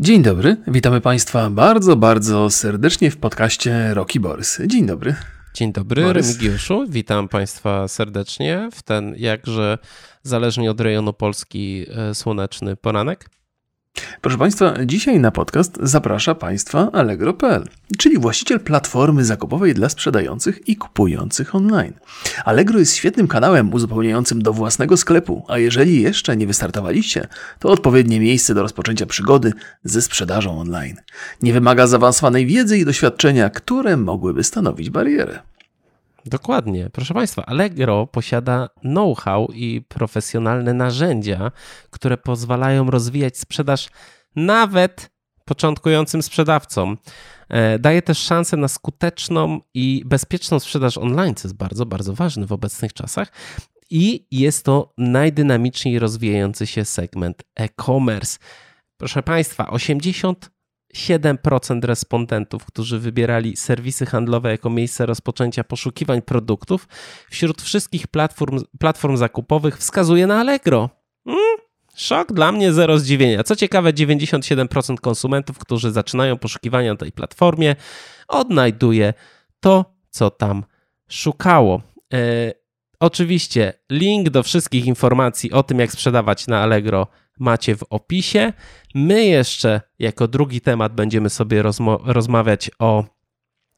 Dzień dobry, witamy Państwa bardzo, bardzo serdecznie w podcaście Roki Borys. Dzień dobry. Dzień dobry, Borys. Remigiuszu. Witam Państwa serdecznie w ten jakże zależnie od rejonu Polski e, słoneczny poranek. Proszę Państwa, dzisiaj na podcast zaprasza Państwa Allegro.pl, czyli właściciel platformy zakupowej dla sprzedających i kupujących online. Allegro jest świetnym kanałem uzupełniającym do własnego sklepu, a jeżeli jeszcze nie wystartowaliście, to odpowiednie miejsce do rozpoczęcia przygody ze sprzedażą online. Nie wymaga zaawansowanej wiedzy i doświadczenia, które mogłyby stanowić barierę. Dokładnie. Proszę Państwa, Allegro posiada know-how i profesjonalne narzędzia, które pozwalają rozwijać sprzedaż nawet początkującym sprzedawcom. E, daje też szansę na skuteczną i bezpieczną sprzedaż online, co jest bardzo, bardzo ważne w obecnych czasach. I jest to najdynamiczniej rozwijający się segment e-commerce. Proszę Państwa, 80 7% respondentów, którzy wybierali serwisy handlowe jako miejsce rozpoczęcia poszukiwań produktów, wśród wszystkich platform, platform zakupowych wskazuje na Allegro. Hmm? Szok dla mnie, zero zdziwienia. Co ciekawe, 97% konsumentów, którzy zaczynają poszukiwania na tej platformie, odnajduje to, co tam szukało. E, oczywiście link do wszystkich informacji o tym, jak sprzedawać na Allegro macie w opisie. My jeszcze jako drugi temat będziemy sobie rozmawiać o,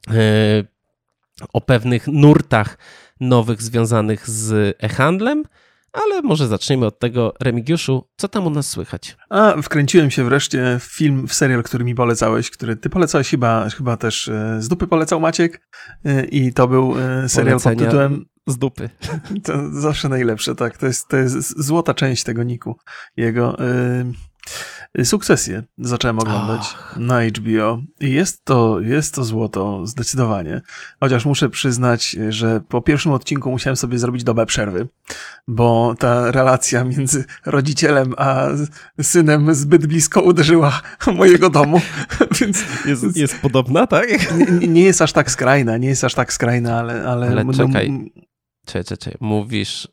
yy, o pewnych nurtach nowych związanych z e-handlem. Ale może zaczniemy od tego, Remigiuszu, co tam u nas słychać? A, wkręciłem się wreszcie w film, w serial, który mi polecałeś, który ty polecałeś chyba, chyba też e, z dupy polecał Maciek e, i to był serial Polecenia pod tytułem z dupy. To zawsze najlepsze, tak. To jest, to jest złota część tego niku jego. Yy, sukcesję zacząłem oglądać Ach. na HBO i jest to, jest to złoto zdecydowanie. Chociaż muszę przyznać, że po pierwszym odcinku musiałem sobie zrobić dobę przerwy, bo ta relacja między rodzicielem a synem zbyt blisko uderzyła mojego domu. Więc jest, jest podobna, tak? Nie, nie, jest aż tak skrajna, nie jest aż tak skrajna, ale... Ale, ale no, czekaj, Czekaj, czekaj, mówisz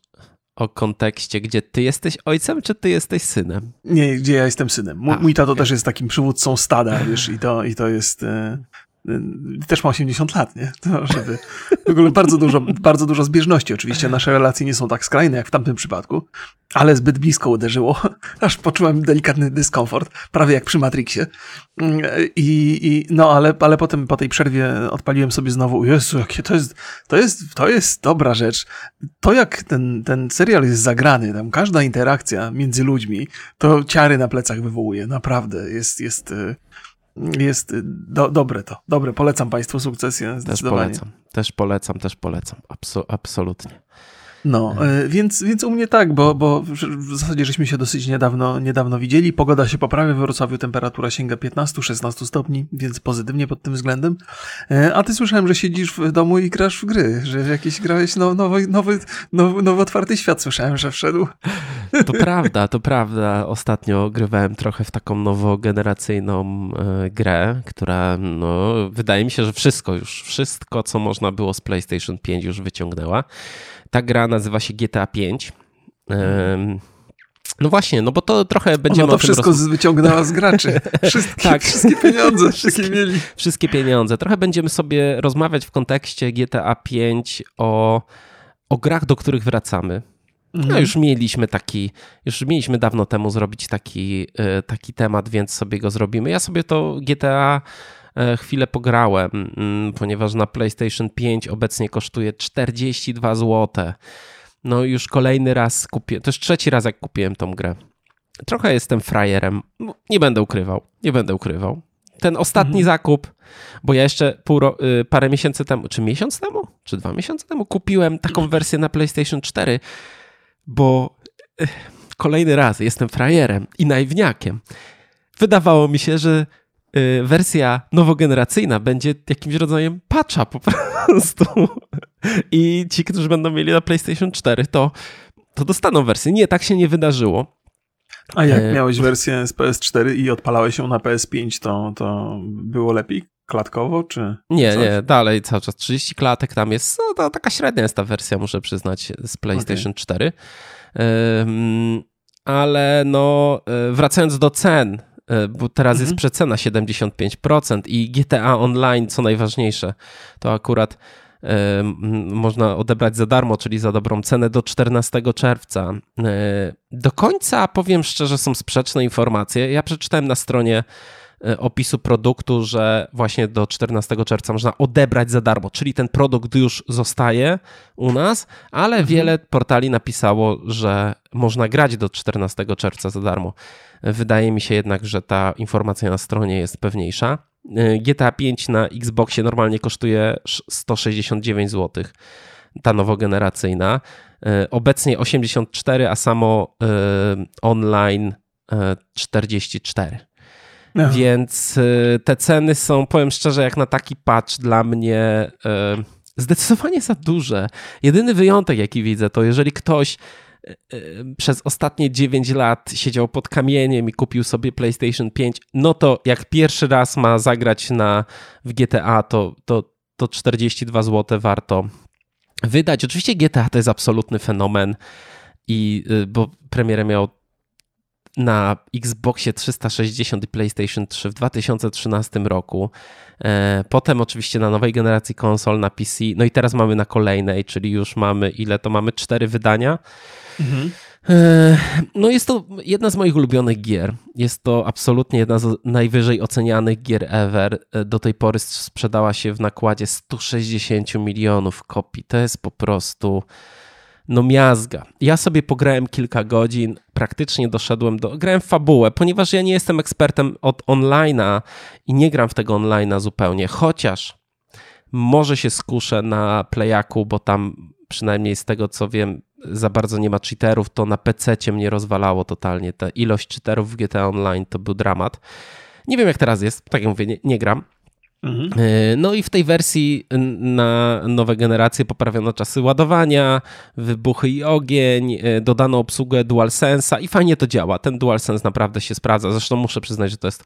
o kontekście, gdzie ty jesteś ojcem, czy ty jesteś synem? Nie, gdzie ja jestem synem. Mój, A, mój tato okay. też jest takim przywódcą stada, wiesz, i to, i to jest... Y, też ma 80 lat, nie? To żeby w ogóle bardzo dużo, bardzo dużo zbieżności. Oczywiście nasze relacje nie są tak skrajne jak w tamtym przypadku, ale zbyt blisko uderzyło, aż poczułem delikatny dyskomfort, prawie jak przy Matrixie. I, i no, ale, ale potem po tej przerwie odpaliłem sobie znowu, Jezu, jakie to jest, to jest, to jest dobra rzecz. To jak ten, ten serial jest zagrany, tam każda interakcja między ludźmi, to ciary na plecach wywołuje, naprawdę. Jest, jest, y, jest do, dobre to. Dobre, polecam Państwu sukcesję. Też polecam, też polecam, też polecam. Abso absolutnie. No, e, więc, więc u mnie tak, bo, bo w zasadzie żeśmy się dosyć niedawno, niedawno widzieli. Pogoda się poprawia, w Wrocławiu temperatura sięga 15-16 stopni, więc pozytywnie pod tym względem. E, a ty słyszałem, że siedzisz w domu i grasz w gry, że jakieś grałeś no, nowy, nowy, nowy, nowy otwarty świat, słyszałem, że wszedł. To prawda, to prawda. Ostatnio grywałem trochę w taką nowogeneracyjną e, grę, która no, wydaje mi się, że wszystko już, wszystko co można było z PlayStation 5 już wyciągnęła. Ta gra nazywa się GTA 5. No właśnie, no bo to trochę będziemy Ona to wszystko roz... wyciągnęła z graczy. Wszystkie, tak. wszystkie pieniądze, wszystkie mieli. Wszystkie pieniądze. Trochę będziemy sobie rozmawiać w kontekście GTA 5 o, o grach, do których wracamy. No mhm. już mieliśmy taki, już mieliśmy dawno temu zrobić taki, e, taki temat, więc sobie go zrobimy. Ja sobie to GTA chwilę pograłem, mm, ponieważ na PlayStation 5 obecnie kosztuje 42 zł. No już kolejny raz kupię, to już trzeci raz jak kupiłem tą grę. Trochę jestem frajerem, no, nie będę ukrywał, nie będę ukrywał. Ten ostatni mhm. zakup, bo ja jeszcze y, parę miesięcy temu, czy miesiąc temu, czy dwa miesiące temu kupiłem taką wersję na PlayStation 4, bo y, kolejny raz jestem frajerem i naiwniakiem. Wydawało mi się, że wersja nowogeneracyjna będzie jakimś rodzajem patcha po prostu. I ci, którzy będą mieli na PlayStation 4, to, to dostaną wersję. Nie, tak się nie wydarzyło. A jak e... miałeś wersję z PS4 i odpalałeś ją na PS5, to, to było lepiej? Klatkowo, czy? Nie, coś? nie, dalej cały czas 30 klatek tam jest. No, to taka średnia jest ta wersja, muszę przyznać, z PlayStation okay. 4. Um, ale no, e, wracając do cen, bo teraz mhm. jest przecena 75% i GTA Online, co najważniejsze, to akurat można odebrać za darmo, czyli za dobrą cenę do 14 czerwca. Do końca, powiem szczerze, są sprzeczne informacje. Ja przeczytałem na stronie E, opisu produktu, że właśnie do 14 czerwca można odebrać za darmo, czyli ten produkt już zostaje u nas, ale mhm. wiele portali napisało, że można grać do 14 czerwca za darmo. Wydaje mi się jednak, że ta informacja na stronie jest pewniejsza. E, GTA 5 na Xboxie normalnie kosztuje 169 zł, ta nowogeneracyjna. E, obecnie 84, a samo online 44. No. Więc y, te ceny są, powiem szczerze, jak na taki patch dla mnie y, zdecydowanie za duże. Jedyny wyjątek, jaki widzę, to jeżeli ktoś y, przez ostatnie 9 lat siedział pod kamieniem i kupił sobie PlayStation 5, no to jak pierwszy raz ma zagrać na, w GTA, to, to, to 42 zł warto wydać. Oczywiście GTA to jest absolutny fenomen i bo premierę miał na Xboxie 360 i PlayStation 3 w 2013 roku. E, potem oczywiście na nowej generacji konsol na PC. No i teraz mamy na kolejnej, czyli już mamy ile to mamy? Cztery wydania. Mhm. E, no jest to jedna z moich ulubionych gier. Jest to absolutnie jedna z najwyżej ocenianych gier ever. E, do tej pory sprzedała się w nakładzie 160 milionów kopii. To jest po prostu no miazga. Ja sobie pograłem kilka godzin, praktycznie doszedłem do... Grałem fabułę, ponieważ ja nie jestem ekspertem od online'a i nie gram w tego online'a zupełnie, chociaż może się skuszę na Playaku, bo tam przynajmniej z tego co wiem za bardzo nie ma cheaterów, to na PC mnie rozwalało totalnie. Ta ilość cheaterów w GTA Online to był dramat. Nie wiem jak teraz jest, tak jak mówię, nie, nie gram. Mhm. E, no i w tej wersji na nowe generacje poprawiono czasy ładowania, wybuchy i ogień, e, dodano obsługę DualSense'a i fajnie to działa. Ten DualSense naprawdę się sprawdza. Zresztą muszę przyznać, że to jest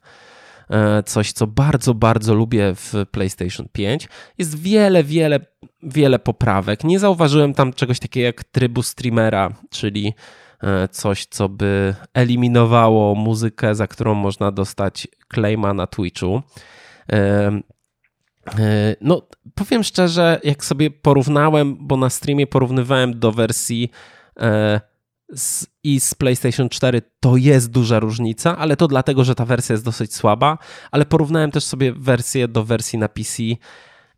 e, coś, co bardzo, bardzo lubię w PlayStation 5. Jest wiele, wiele, wiele poprawek. Nie zauważyłem tam czegoś takiego jak trybu streamera, czyli coś, co by eliminowało muzykę, za którą można dostać claima na Twitchu. E, no, powiem szczerze, jak sobie porównałem, bo na streamie porównywałem do wersji e, z, i z PlayStation 4, to jest duża różnica, ale to dlatego, że ta wersja jest dosyć słaba, ale porównałem też sobie wersję do wersji na PC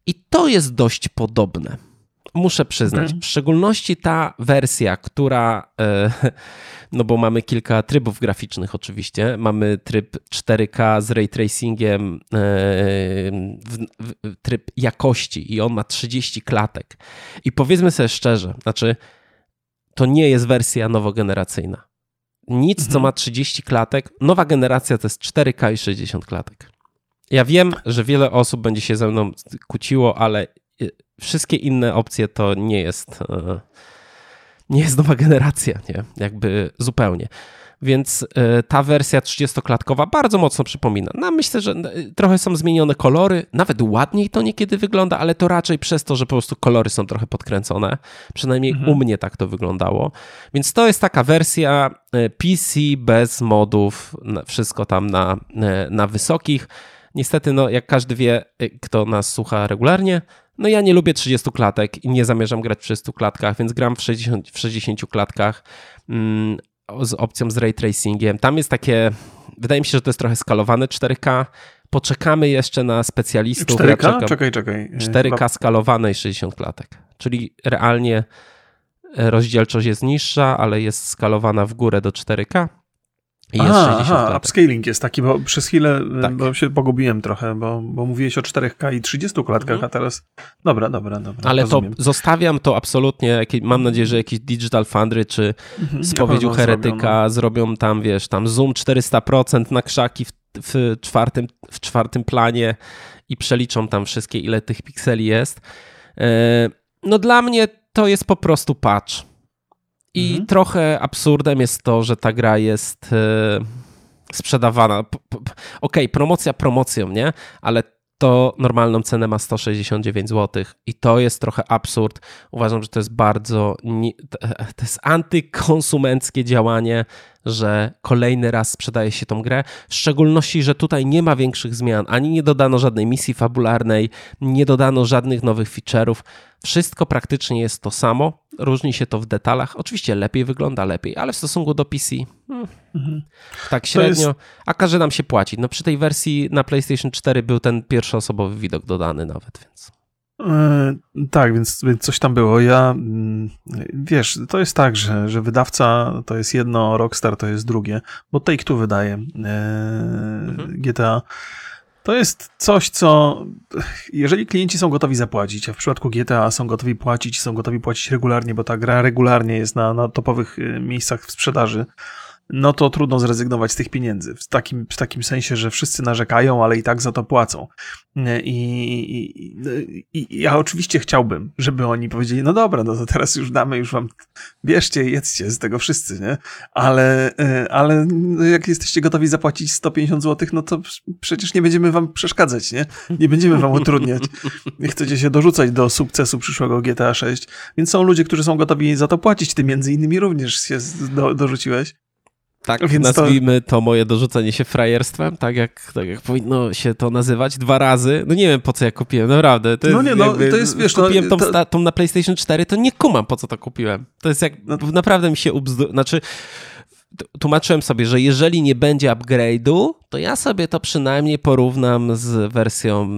i to jest dość podobne. Muszę przyznać, okay. w szczególności ta wersja, która e, no bo mamy kilka trybów graficznych oczywiście. Mamy tryb 4K z ray tracingiem, e, tryb jakości i on ma 30 klatek. I powiedzmy sobie szczerze, znaczy to nie jest wersja nowogeneracyjna. Nic, mhm. co ma 30 klatek, nowa generacja to jest 4K i 60 klatek. Ja wiem, że wiele osób będzie się ze mną kłóciło, ale e, wszystkie inne opcje to nie jest e, nie jest nowa generacja, nie? Jakby zupełnie. Więc e, ta wersja 30-klatkowa bardzo mocno przypomina. No myślę, że e, trochę są zmienione kolory, nawet ładniej to niekiedy wygląda, ale to raczej przez to, że po prostu kolory są trochę podkręcone. Przynajmniej mhm. u mnie tak to wyglądało. Więc to jest taka wersja PC bez modów, wszystko tam na, na wysokich. Niestety, no, jak każdy wie, kto nas słucha regularnie, no ja nie lubię 30 klatek i nie zamierzam grać w 30 klatkach, więc gram w 60, w 60 klatkach mm, z opcją z ray tracingiem. Tam jest takie, wydaje mi się, że to jest trochę skalowane 4K. Poczekamy jeszcze na specjalistów. 4K? Ja czekam, czekaj, czekaj. 4K skalowane i 60 klatek. Czyli realnie rozdzielczość jest niższa, ale jest skalowana w górę do 4K. I jest aha, aha upscaling jest taki, bo przez chwilę tak. bo się pogubiłem trochę, bo, bo mówiłeś o 4K i 30 klatkach, mhm. a teraz... Dobra, dobra, dobra. Ale rozumiem. to zostawiam to absolutnie, mam nadzieję, że jakiś Digital Foundry czy mhm. spowiedziu heretyka zrobią, no. zrobią tam, wiesz, tam zoom 400% na krzaki w, w, czwartym, w czwartym planie i przeliczą tam wszystkie, ile tych pikseli jest. E, no dla mnie to jest po prostu patch i mhm. trochę absurdem jest to, że ta gra jest e, sprzedawana. Okej, okay, promocja promocją, nie? Ale to normalną cenę ma 169 zł i to jest trochę absurd. Uważam, że to jest bardzo, to jest antykonsumenckie działanie, że kolejny raz sprzedaje się tą grę, w szczególności, że tutaj nie ma większych zmian, ani nie dodano żadnej misji fabularnej, nie dodano żadnych nowych feature'ów. Wszystko praktycznie jest to samo, różni się to w detalach. Oczywiście lepiej wygląda, lepiej, ale w stosunku do PC hmm, mhm. tak średnio. Jest... A każe nam się płacić. No przy tej wersji na PlayStation 4 był ten pierwszoosobowy widok dodany nawet, więc... Yy, tak, więc, więc coś tam było. Ja, yy, wiesz, to jest tak, że, że wydawca to jest jedno, Rockstar to jest drugie, bo Take-Two wydaje yy, mhm. GTA. To jest coś, co jeżeli klienci są gotowi zapłacić, a w przypadku GTA są gotowi płacić, są gotowi płacić regularnie, bo ta gra regularnie jest na, na topowych y, miejscach w sprzedaży, no to trudno zrezygnować z tych pieniędzy. W takim, w takim sensie, że wszyscy narzekają, ale i tak za to płacą. I, i, i, ja oczywiście chciałbym, żeby oni powiedzieli, no dobra, no to teraz już damy, już wam, bierzcie, jedzcie z tego wszyscy, nie? Ale, e, ale jak jesteście gotowi zapłacić 150 zł, no to przecież nie będziemy wam przeszkadzać, nie? Nie będziemy wam utrudniać. Chcecie się dorzucać do sukcesu przyszłego GTA 6, więc są ludzie, którzy są gotowi za to płacić, ty między innymi również się do, dorzuciłeś. Tak, Więc nazwijmy to... to... moje dorzucenie się frajerstwem, tak jak, tak jak powinno się to nazywać, dwa razy. No nie wiem, po co ja kupiłem, naprawdę. No nie, no to jest, wiesz... No, kupiłem no, tą, to... tą na PlayStation 4, to nie kumam, po co to kupiłem. To jest jak, no... naprawdę mi się ubzdu... Znaczy, tłumaczyłem sobie, że jeżeli nie będzie upgrade'u, to ja sobie to przynajmniej porównam z wersją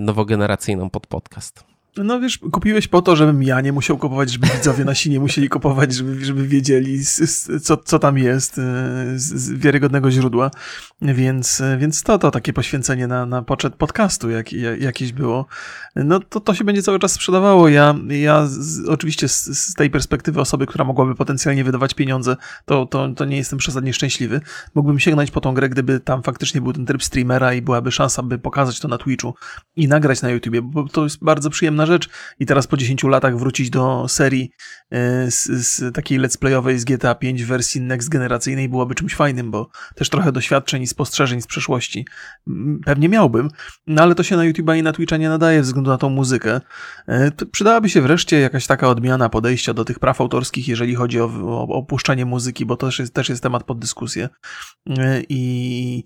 nowogeneracyjną pod podcast. No wiesz, kupiłeś po to, żebym ja nie musiał kupować, żeby widzowie nasi nie musieli kupować, żeby, żeby wiedzieli, co, co tam jest e, z wiarygodnego źródła. Więc, e, więc to, to takie poświęcenie na, na poczet podcastu jak, jak, jakieś było. No to, to się będzie cały czas sprzedawało. Ja, ja z, oczywiście z, z, tej perspektywy osoby, która mogłaby potencjalnie wydawać pieniądze, to, to, to nie jestem przesadnie szczęśliwy. Mógłbym sięgnąć po tą grę, gdyby tam faktycznie był ten tryb streamera i byłaby szansa, by pokazać to na Twitchu i nagrać na YouTubie, bo to jest bardzo przyjemna rzecz i teraz po 10 latach wrócić do serii e, z, z takiej let's playowej z GTA 5 w wersji next generacyjnej byłoby czymś fajnym, bo też trochę doświadczeń i spostrzeżeń z przeszłości pewnie miałbym, no ale to się na YouTube'a i na Twitcha nie nadaje ze względu na tą muzykę. E, przydałaby się wreszcie jakaś taka odmiana podejścia do tych praw autorskich, jeżeli chodzi o, o opuszczanie muzyki, bo to też jest, też jest temat pod dyskusję. E, I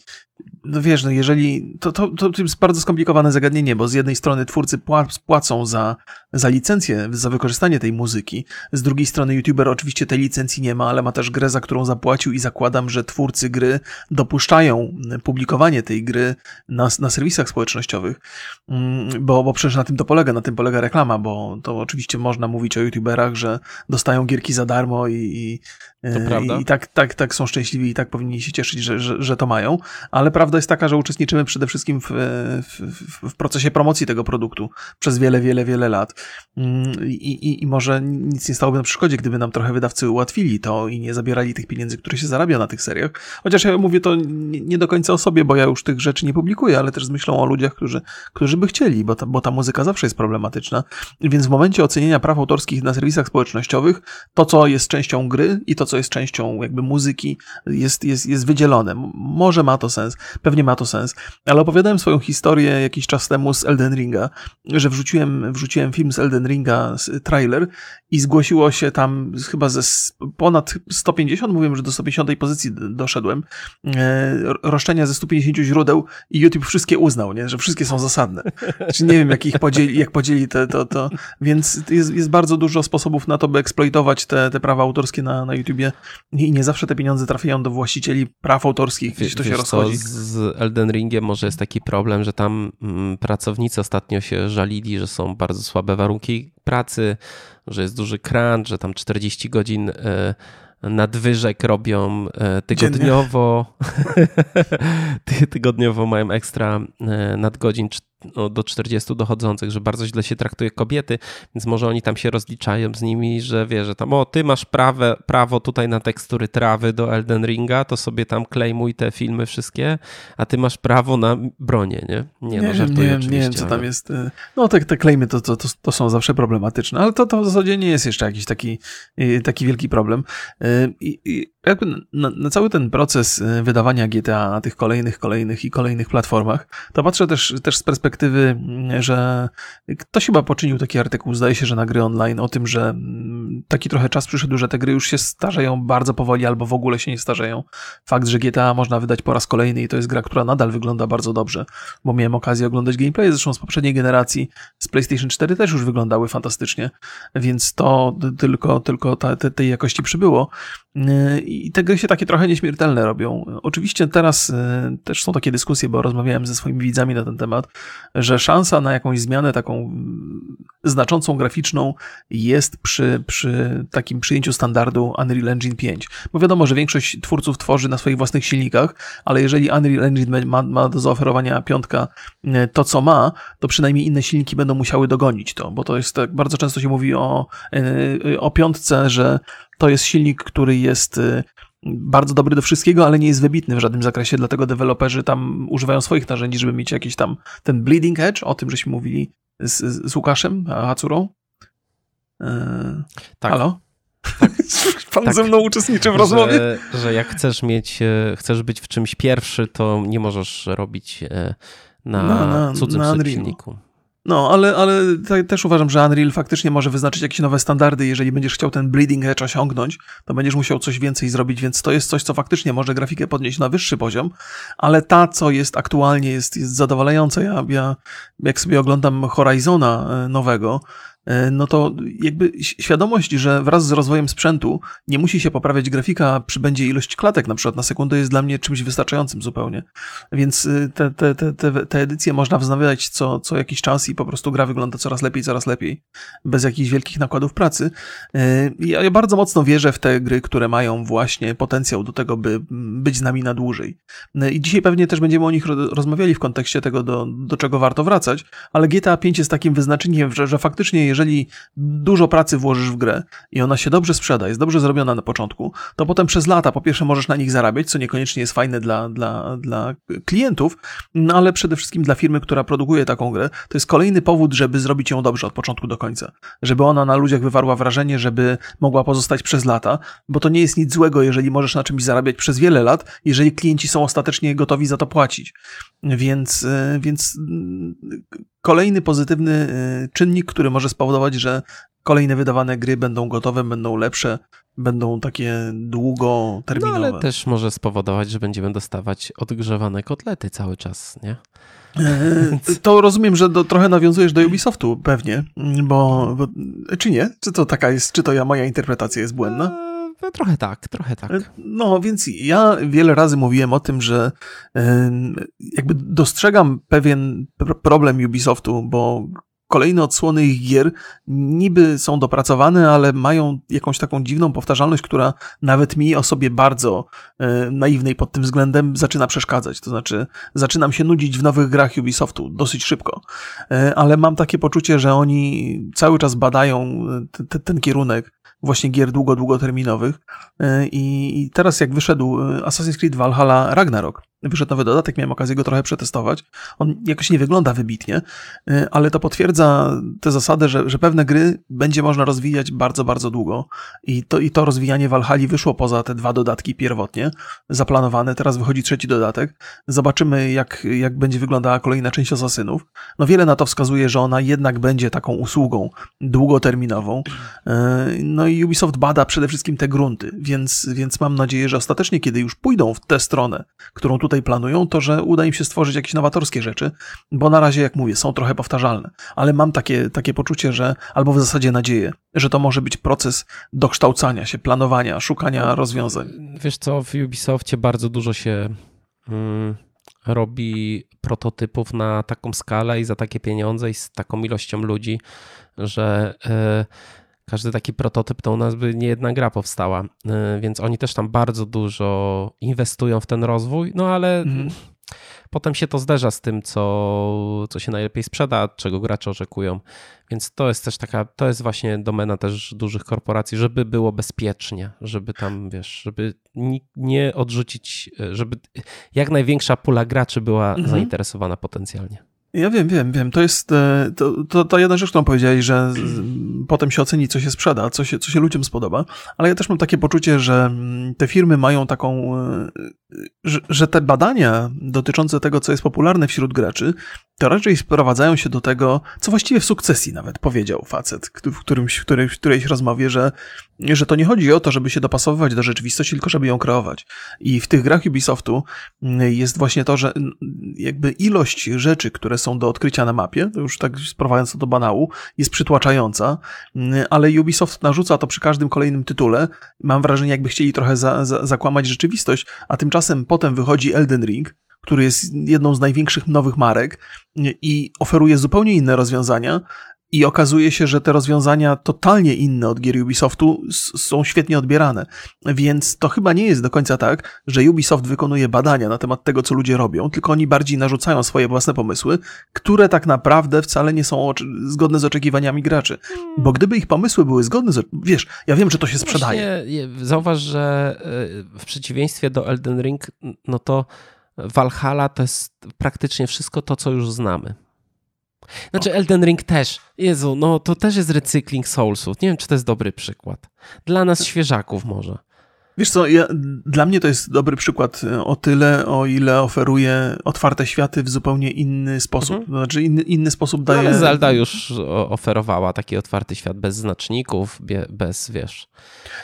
no wiesz, no jeżeli, to, to, to jest bardzo skomplikowane zagadnienie, bo z jednej strony twórcy płacą za, za licencję, za wykorzystanie tej muzyki, z drugiej strony youtuber oczywiście tej licencji nie ma, ale ma też grę, za którą zapłacił i zakładam, że twórcy gry dopuszczają publikowanie tej gry na, na serwisach społecznościowych, mm, bo, bo przecież na tym to polega, na tym polega reklama, bo to oczywiście można mówić o youtuberach, że dostają gierki za darmo i, i, i, i tak, tak, tak są szczęśliwi i tak powinni się cieszyć, że, że, że to mają, ale prawda jest taka, że uczestniczymy przede wszystkim w, w, w, procesie promocji tego produktu przez wiele, wiele, wiele lat. Mm, I, i, I może nic nie stałoby na przeszkodzie, gdyby nam trochę wydawcy ułatwili to i nie zabierali tych pieniędzy, które się zarabia na tych seriach. Chociaż ja mówię to nie, nie do końca o sobie, bo ja już tych rzeczy nie publikuję, ale też z myślą o ludziach, którzy, którzy by chcieli, bo ta, bo ta muzyka zawsze jest problematyczna. Więc w momencie ocenienia praw autorskich na serwisach społecznościowych, to co jest częścią gry i to co jest częścią jakby muzyki jest, jest, jest wydzielone. Może ma to sens. Pewnie ma to sens. Ale opowiadałem swoją historię jakiś czas temu z Elden Ringa, że wrzuciłem, wrzuciłem film z Elden Ringa, trailer i zgłosiło się tam chyba ze ponad 150, mówiłem, że do 150 pozycji doszedłem, e, roszczenia ze 150 źródeł i YouTube wszystkie uznał, nie? że wszystkie są zasadne. Czyli nie wiem, jak ich podzieli, jak podzieli te, to, to, więc jest, jest bardzo dużo sposobów na to, by eksploitować te, te prawa autorskie na, na YouTubie i nie zawsze te pieniądze trafiają do właścicieli praw autorskich, gdzieś to się rozchodzi. Co, z Elden Ringiem może jest taki problem, że tam mm, pracownicy ostatnio się żalili, że są bardzo słabe warunki pracy, że jest duży crunch, że tam 40 godzin e, nadwyżek robią e, tygodniowo. tygodniowo mają ekstra e, nadgodzin do 40 dochodzących, że bardzo źle się traktuje kobiety, więc może oni tam się rozliczają z nimi, że wie, że tam o, ty masz prawe, prawo tutaj na tekstury trawy do Elden Ringa, to sobie tam klejmuj te filmy wszystkie, a ty masz prawo na bronię, nie? Nie, nie no, żartuję nie, oczywiście. Nie wiem, co tam jest. Y, no te, te klejmy to, to, to, to, są zawsze problematyczne, ale to, to w zasadzie nie jest jeszcze jakiś taki, y, taki wielki problem. Y, I, i jakby na, na, cały ten proces wydawania GTA na tych kolejnych, kolejnych i kolejnych platformach, to patrzę też, też z perspektywy perspektywy, że ktoś chyba poczynił taki artykuł, zdaje się, że na gry online, o tym, że taki trochę czas przyszedł, że te gry już się starzeją bardzo powoli albo w ogóle się nie starzeją. Fakt, że GTA można wydać po raz kolejny i to jest gra, która nadal wygląda bardzo dobrze, bo miałem okazję oglądać gameplay, zresztą z poprzedniej generacji, z PlayStation 4 też już wyglądały fantastycznie, więc to tylko, tylko ta, te, tej jakości przybyło. I te gry się takie trochę nieśmiertelne robią. Oczywiście teraz e, też są takie dyskusje, bo rozmawiałem ze swoimi widzami na ten temat, że szansa na jakąś zmianę taką znaczącą graficzną jest przy, przy takim przyjęciu standardu Unreal Engine 5. Bo wiadomo, że większość twórców tworzy na swoich własnych silnikach, ale jeżeli Unreal Engine ma, ma do zaoferowania piątka e, to, co ma, to przynajmniej inne silniki będą musiały dogonić to, bo to jest tak, bardzo często się mówi o, e, o piątce, że to jest silnik, który jest y, bardzo dobry do wszystkiego, ale nie jest wybitny w żadnym zakresie, dlatego deweloperzy tam używają swoich narzędzi, żeby mieć jakiś tam ten bleeding edge, o tym żeśmy mówili z, z Łukaszem Hacurą. Yy, tak. Halo? Tak. Pan tak, ze mną uczestniczy w rozmowie? Że, że jak chcesz mieć, e, chcesz być w czymś pierwszy, to nie możesz robić e, na, na, na cudzym na silniku. No, ale, ale też uważam, że Unreal faktycznie może wyznaczyć jakieś nowe standardy. Jeżeli będziesz chciał ten bleeding edge osiągnąć, to będziesz musiał coś więcej zrobić, więc to jest coś, co faktycznie może grafikę podnieść na wyższy poziom, ale ta, co jest aktualnie, jest, jest zadowalająca. Ja, ja jak sobie oglądam Horizona e, nowego, no to jakby świadomość, że wraz z rozwojem sprzętu nie musi się poprawiać grafika, przybędzie ilość klatek na przykład na sekundę jest dla mnie czymś wystarczającym zupełnie. Więc y, te, te, te, te, te edycje można wznawiać co, co jakiś czas i po prostu gra wygląda coraz lepiej, coraz lepiej, bez jakichś wielkich nakładów pracy. E, ja bardzo mocno wierzę w te gry, które mają właśnie potencjał do tego, by być z nami na dłużej. E, I dzisiaj pewnie też będziemy o nich rozmawiali w kontekście tego, do, do czego warto wracać, ale GTA 5 jest takim wyznaczeniem, że, że faktycznie jeżeli dużo pracy włożysz w grę i ona się dobrze sprzeda, jest dobrze zrobiona na początku, to potem przez lata po pierwsze możesz na nich zarabiać, co niekoniecznie jest fajne dla, dla, dla klientów, no ale przede wszystkim dla firmy, która produkuje taką grę, to jest kolejny powód, żeby zrobić ją dobrze od początku do końca. Żeby ona na ludziach wywarła wrażenie, żeby mogła pozostać przez lata, bo to nie jest nic złego, jeżeli możesz na czymś zarabiać przez wiele lat, jeżeli klienci są ostatecznie gotowi za to płacić. Więc, e, więc kolejny pozytywny y, czynnik, który może spowodować, że kolejne wydawane gry będą gotowe, będą lepsze, będą takie długoterminowe. No ale też może spowodować, że będziemy dostawać odgrzewane kotlety cały czas, nie? E, to rozumiem, że do, trochę nawiązujesz do Ubisoftu pewnie, bo, bo, czy nie? Czy to taka jest, czy to ja, moja interpretacja jest błędna? No, trochę tak, trochę tak. E, no, więc ja wiele razy mówiłem o tym, że jakby dostrzegam pewien problem Ubisoftu, bo kolejne odsłony ich gier niby są dopracowane, ale mają jakąś taką dziwną powtarzalność, która nawet mi osobie bardzo e, naiwnej pod tym względem zaczyna przeszkadzać. To znaczy, zaczynam się nudzić w nowych grach Ubisoftu dosyć szybko, e, ale mam takie poczucie, że oni cały czas badają ten kierunek właśnie gier długo, długoterminowych. E, I teraz jak wyszedł e, Assassin's Creed Valhalla Ragnarok, wyszedł nowy dodatek, miałem okazję go trochę przetestować. On jakoś nie wygląda wybitnie, y, ale to potwierdza tę zasadę, że, że pewne gry będzie można rozwijać bardzo, bardzo długo. I to, I to rozwijanie Valhalla wyszło poza te dwa dodatki pierwotnie zaplanowane. Teraz wychodzi trzeci dodatek. Zobaczymy, jak, jak będzie wyglądała kolejna część Asasynów. No wiele na to wskazuje, że ona jednak będzie taką usługą długoterminową. Y, no i Ubisoft bada przede wszystkim te grunty, więc, więc mam nadzieję, że ostatecznie, kiedy już pójdą w tę stronę, którą tutaj tutaj planują, to że uda im się stworzyć jakieś nowatorskie rzeczy, bo na razie, jak mówię, są trochę powtarzalne. Ale mam takie, takie poczucie, że, albo w zasadzie nadzieję, że to może być proces dokształcania się, planowania, szukania rozwiązań. Wiesz co, w Ubisoftie bardzo dużo się mm, robi prototypów na taką skalę i za takie pieniądze i z taką ilością ludzi, że. Yy, każdy taki prototyp to u nas by nie jedna gra powstała, y, więc oni też tam bardzo dużo inwestują w ten rozwój, no ale mhm. potem się to zderza z tym, co, co się najlepiej sprzeda, czego gracze oczekują, więc to jest też taka, to jest właśnie domena też dużych korporacji, żeby było bezpiecznie, żeby tam, wiesz, żeby nie odrzucić, żeby jak największa pula graczy była mhm. zainteresowana potencjalnie. Ja wiem, wiem, wiem. To jest e, to, to, to jedna rzecz, którą powiedziałeś, że potem się oceni, co się sprzeda, co się, co się ludziom spodoba, ale ja też mam takie poczucie, że mm, te firmy mają taką, e, że, że te badania dotyczące tego, co jest popularne wśród graczy, to raczej sprowadzają się do tego, co właściwie w sukcesji nawet powiedział facet w, którymś, w, której, w którejś rozmowie, że, że to nie chodzi o to, żeby się dopasowywać do rzeczywistości, tylko żeby ją kreować. I w tych grach Ubisoftu mm, jest właśnie to, że mm, jakby ilość rzeczy, które są do odkrycia na mapie, to już tak sprowadzając to do banału, jest przytłaczająca, mm, ale Ubisoft narzuca to przy każdym kolejnym tytule. Mam wrażenie, jakby chcieli trochę za, za, zakłamać rzeczywistość, a tymczasem potem wychodzi Elden Ring, który jest jedną z największych nowych marek i oferuje zupełnie inne rozwiązania. I okazuje się, że te rozwiązania totalnie inne od gier Ubisoftu są świetnie odbierane. Więc to chyba nie jest do końca tak, że Ubisoft wykonuje badania na temat tego, co ludzie robią, tylko oni bardziej narzucają swoje własne pomysły, które tak naprawdę wcale nie są zgodne z oczekiwaniami graczy. Bo gdyby ich pomysły były zgodne z. Wiesz, ja wiem, że to się sprzedaje. Właśnie, zauważ, że e, w przeciwieństwie do Elden Ring, no to Valhalla to jest praktycznie wszystko to, co już znamy. Znaczy. Elden Ring też. Jezu, no to też jest recykling Soulsów. Nie wiem, czy to jest dobry przykład. Dla nas świeżaków może. Wiesz co, ja, dla mnie to jest dobry przykład e, o tyle, o ile oferuje otwarte światy w zupełnie inny sposób. Mhm. Znaczy inny, inny sposób daje... No, ale Zelda już oferowała taki otwarty świat bez znaczników, bez, wiesz...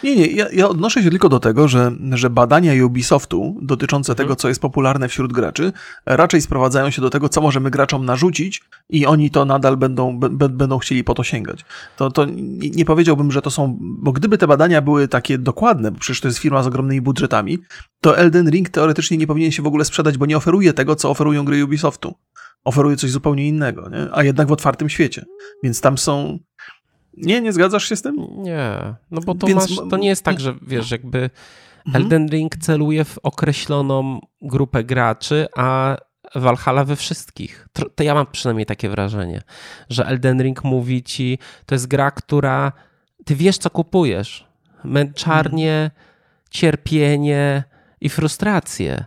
Nie, nie, ja, ja odnoszę się tylko do tego, że, że badania Ubisoftu dotyczące mhm. tego, co jest popularne wśród graczy, raczej sprowadzają się do tego, co możemy graczom narzucić i oni to nadal będą, będą chcieli po to sięgać. To, to nie powiedziałbym, że to są... Bo gdyby te badania były takie dokładne, bo przecież to jest firma z ogromnymi budżetami, to Elden Ring teoretycznie nie powinien się w ogóle sprzedać, bo nie oferuje tego, co oferują gry Ubisoftu. Oferuje coś zupełnie innego, nie? a jednak w otwartym świecie. Więc tam są. Nie, nie zgadzasz się z tym? Nie, no bo to, Więc... masz, to nie jest tak, że wiesz, jakby mhm. Elden Ring celuje w określoną grupę graczy, a Valhalla we wszystkich. To ja mam przynajmniej takie wrażenie, że Elden Ring mówi ci, to jest gra, która ty wiesz, co kupujesz. Męczarnie, mhm cierpienie i frustrację.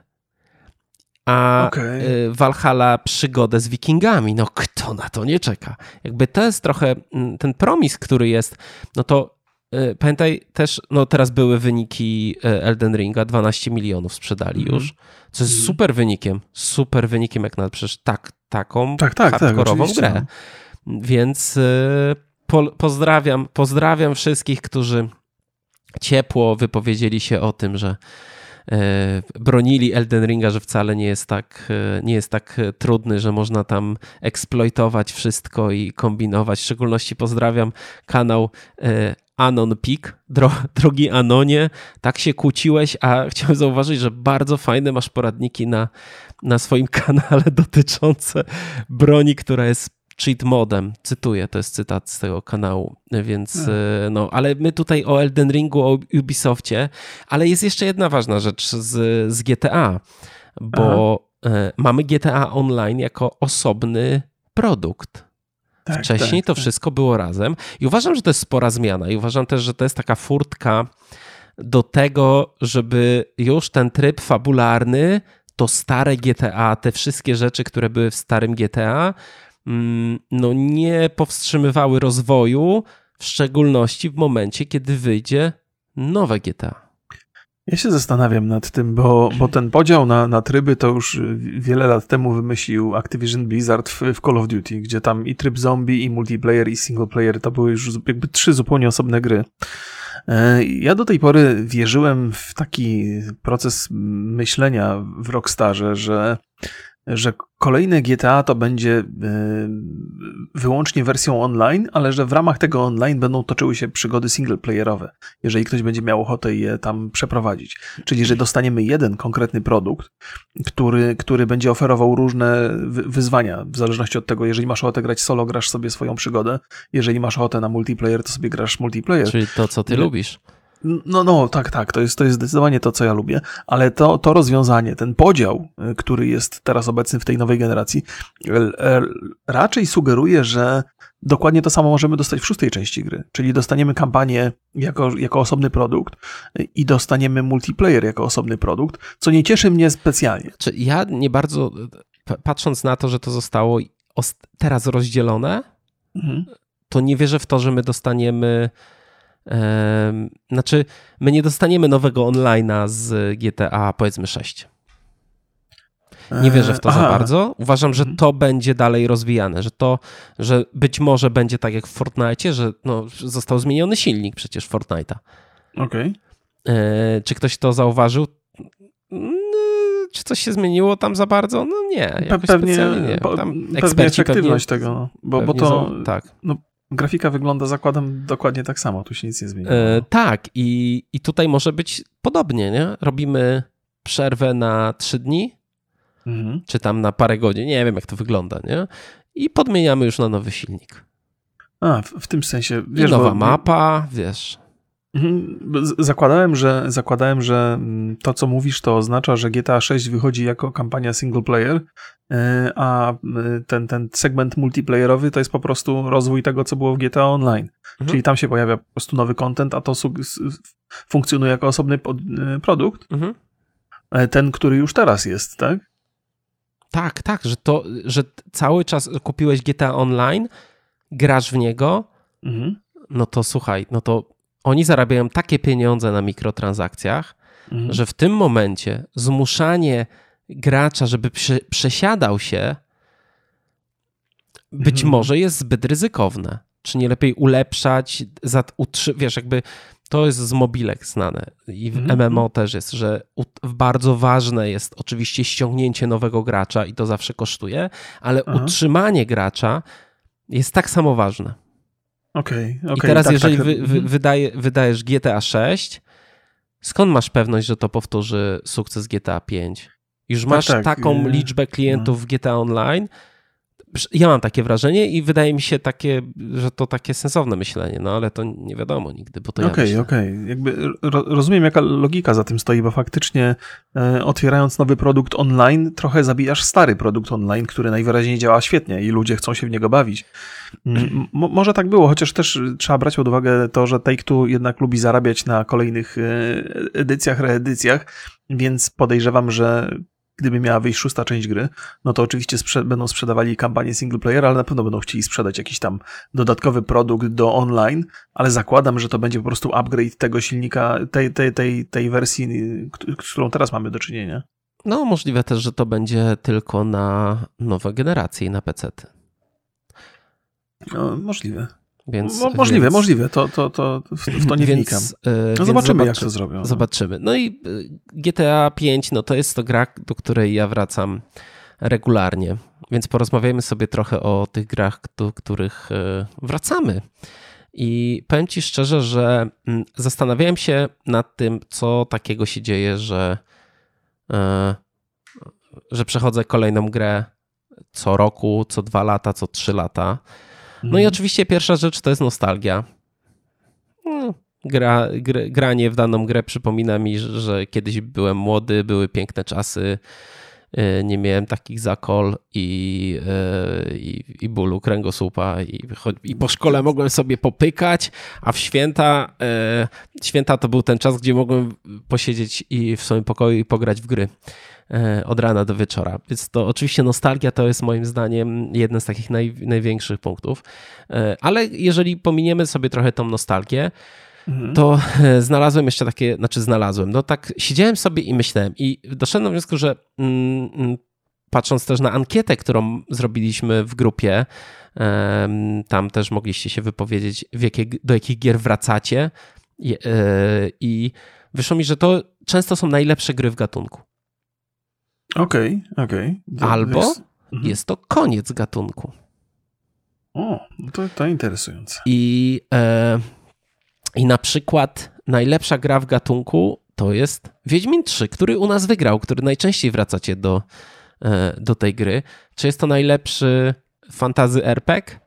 A okay. Valhalla przygodę z wikingami, no kto na to nie czeka? Jakby to jest trochę mm, ten promis, który jest, no to y, pamiętaj też, no teraz były wyniki y, Elden Ringa, 12 milionów sprzedali mm. już, co jest mm. super wynikiem, super wynikiem jak na przecież tak, taką tak, tak, tak hardkorową tak, grę. No. Więc y, po, pozdrawiam, pozdrawiam wszystkich, którzy ciepło wypowiedzieli się o tym, że e, bronili Elden Ringa, że wcale nie jest tak, e, nie jest tak trudny, że można tam eksploitować wszystko i kombinować. W szczególności pozdrawiam kanał e, Anon Peak. Dro, drogi Anonie, tak się kłóciłeś, a chciałem zauważyć, że bardzo fajne masz poradniki na, na swoim kanale dotyczące broni, która jest cheat modem. Cytuję, to jest cytat z tego kanału, więc hmm. e, no, ale my tutaj o Elden Ringu, o Ubisoftie, ale jest jeszcze jedna ważna rzecz z, z GTA, bo Aha. E, mamy GTA Online jako osobny produkt. Tak, Wcześniej tak, to tak. wszystko było razem i uważam, że to jest spora zmiana i uważam też, że to jest taka furtka do tego, żeby już ten tryb fabularny, to stare GTA, te wszystkie rzeczy, które były w starym GTA, no, nie powstrzymywały rozwoju, w szczególności w momencie, kiedy wyjdzie nowe GTA. Ja się zastanawiam nad tym, bo, bo ten podział na, na tryby to już wiele lat temu wymyślił Activision Blizzard w, w, Call of Duty, gdzie tam i tryb zombie, i multiplayer, i single player to były już jakby trzy zupełnie osobne gry. E, ja do tej pory wierzyłem w taki proces myślenia w Rockstarze, że że kolejne GTA to będzie e, wyłącznie wersją online, ale że w ramach tego online będą toczyły się przygody singleplayerowe, jeżeli ktoś będzie miał ochotę je tam przeprowadzić. Czyli, że dostaniemy jeden konkretny produkt, który, który będzie oferował różne wyzwania, w zależności od tego, jeżeli masz ochotę grać solo, grasz sobie swoją przygodę, jeżeli masz ochotę na multiplayer, to sobie grasz multiplayer. Czyli to, co ty lubisz. No, no, tak, tak, to jest, to jest zdecydowanie to, co ja lubię, ale to, to rozwiązanie, ten podział, y, który jest teraz obecny w tej nowej generacji, raczej sugeruje, że dokładnie to samo możemy dostać w szóstej części gry, czyli dostaniemy kampanię jako, jako osobny produkt y, i dostaniemy multiplayer jako osobny produkt, co nie cieszy mnie specjalnie. Czy ja nie bardzo, patrząc na to, że to zostało teraz rozdzielone, mhm. to nie wierzę w to, że my dostaniemy znaczy, my nie dostaniemy nowego online'a z GTA, powiedzmy 6. Nie wierzę w to Aha. za bardzo. Uważam, że mhm. to będzie dalej rozwijane, że to, że być może będzie tak jak w Fortnite, że no, został zmieniony silnik przecież Fortnite'a. Okej. Okay. E, czy ktoś to zauważył? Mm, czy coś się zmieniło tam za bardzo? No nie, jakoś pewnie, nie. Tam pewnie efektywność pewnie, tego, no. bo, bo to tak. No, grafika wygląda, zakładam, dokładnie tak samo, tu się nic nie zmieniło. E, tak i, i tutaj może być podobnie, nie? Robimy przerwę na trzy dni, mhm. czy tam na parę godzin, nie wiem jak to wygląda, nie? I podmieniamy już na nowy silnik. A, w, w tym sensie, wiesz, I nowa bo, nie... wiesz. Mhm. Zakładałem, że, zakładałem, że mm, to, co mówisz, to oznacza, że GTA 6 wychodzi jako kampania single player, e, a e, ten, ten segment multiplayerowy to jest po prostu rozwój tego, co było w GTA Online. Mhm. Czyli tam się pojawia po prostu nowy content, a to funkcjonuje jako osobny e, produkt. Mhm. Ten, który już teraz jest, tak? Tak, tak, że to, że cały czas kupiłeś GTA Online, grasz w niego, mhm. no to słuchaj, no to oni zarabiają takie pieniądze na mikrotransakcjach, mhm. że w tym momencie zmuszanie gracza, żeby prze, przesiadał się, być mhm. może jest zbyt ryzykowne. Czy nie lepiej ulepszać, wiesz, jakby to jest z mobilek znane i w mhm. MMO też jest, że bardzo ważne jest oczywiście ściągnięcie nowego gracza i to zawsze kosztuje, ale Aha. utrzymanie gracza jest tak samo ważne. Okej, okay, okay, I teraz, tak, jeżeli tak. Wy, wy, mhm. wydaje, wydajesz GTA 6, skąd masz pewność, że to powtórzy sukces GTA 5? Już tak, masz tak, taką liczbę klientów no. w GTA Online, ja mam takie wrażenie i wydaje mi się takie, że to takie sensowne myślenie, no ale to nie wiadomo nigdy, bo to Okej, ja okej. Okay. Jakby ro, rozumiem, jaka logika za tym stoi, bo faktycznie e, otwierając nowy produkt online, trochę zabijasz stary produkt online, który najwyraźniej działa świetnie i ludzie chcą się w niego bawić. M może tak było, chociaż też trzeba brać pod uwagę to, że Take-Two jednak lubi zarabiać na kolejnych e, edycjach, reedycjach, więc podejrzewam, że gdyby miała wyjść szósta część gry, no to oczywiście sprze będą sprzedawali kampanię single player, ale na pewno będą chcieli sprzedać jakiś tam dodatkowy produkt do online, ale zakładam, że to będzie po prostu upgrade tego silnika, tej, tej, tej, tej wersji, z którą teraz mamy do czynienia. No, możliwe też, że to będzie tylko na nowe generacje i na PC. No, możliwe. Więc, Mo możliwe, więc... możliwe, to, to, to w, to nie więc, wnikam. E, no zobaczymy, zobaczy, jak to zrobią. No. Zobaczymy. No i e, GTA 5, no to jest to gra, do której ja wracam regularnie, więc porozmawiajmy sobie trochę o tych grach, do których e, wracamy. I powiem Ci szczerze, że mm, zastanawiałem się nad tym, co takiego się dzieje, że, że przechodzę kolejną grę co roku, co dwa lata, co trzy lata. No i oczywiście pierwsza rzecz to jest nostalgia. No, gra, gra, granie w daną grę przypomina mi, że kiedyś byłem młody, były piękne czasy, e, nie miałem takich zakol i, e, i, i bólu kręgosłupa i, i po szkole mogłem sobie popykać, a w święta, e, święta to był ten czas, gdzie mogłem posiedzieć i w swoim pokoju i pograć w gry. E, od rana do wieczora. Więc to oczywiście nostalgia to jest moim zdaniem jeden z takich naj, największych punktów. E, ale jeżeli pominiemy sobie trochę tą nostalgię, mhm. to e, znalazłem jeszcze takie, znaczy znalazłem, no tak siedziałem sobie i myślałem i doszedłem do wniosku, że mm, mm patrząc też na ankietę, którą zrobiliśmy w grupie, tam też mogliście się wypowiedzieć, jakie, do jakich gier wracacie i, i wyszło mi, że to często są najlepsze gry w gatunku. Okej, okay, okej. Okay. Albo jest... Mhm. jest to koniec gatunku. O, to, to interesujące. I, e, I na przykład najlepsza gra w gatunku to jest Wiedźmin 3, który u nas wygrał, który najczęściej wracacie do, e, do tej gry. Czy jest to najlepszy fantazy RPG?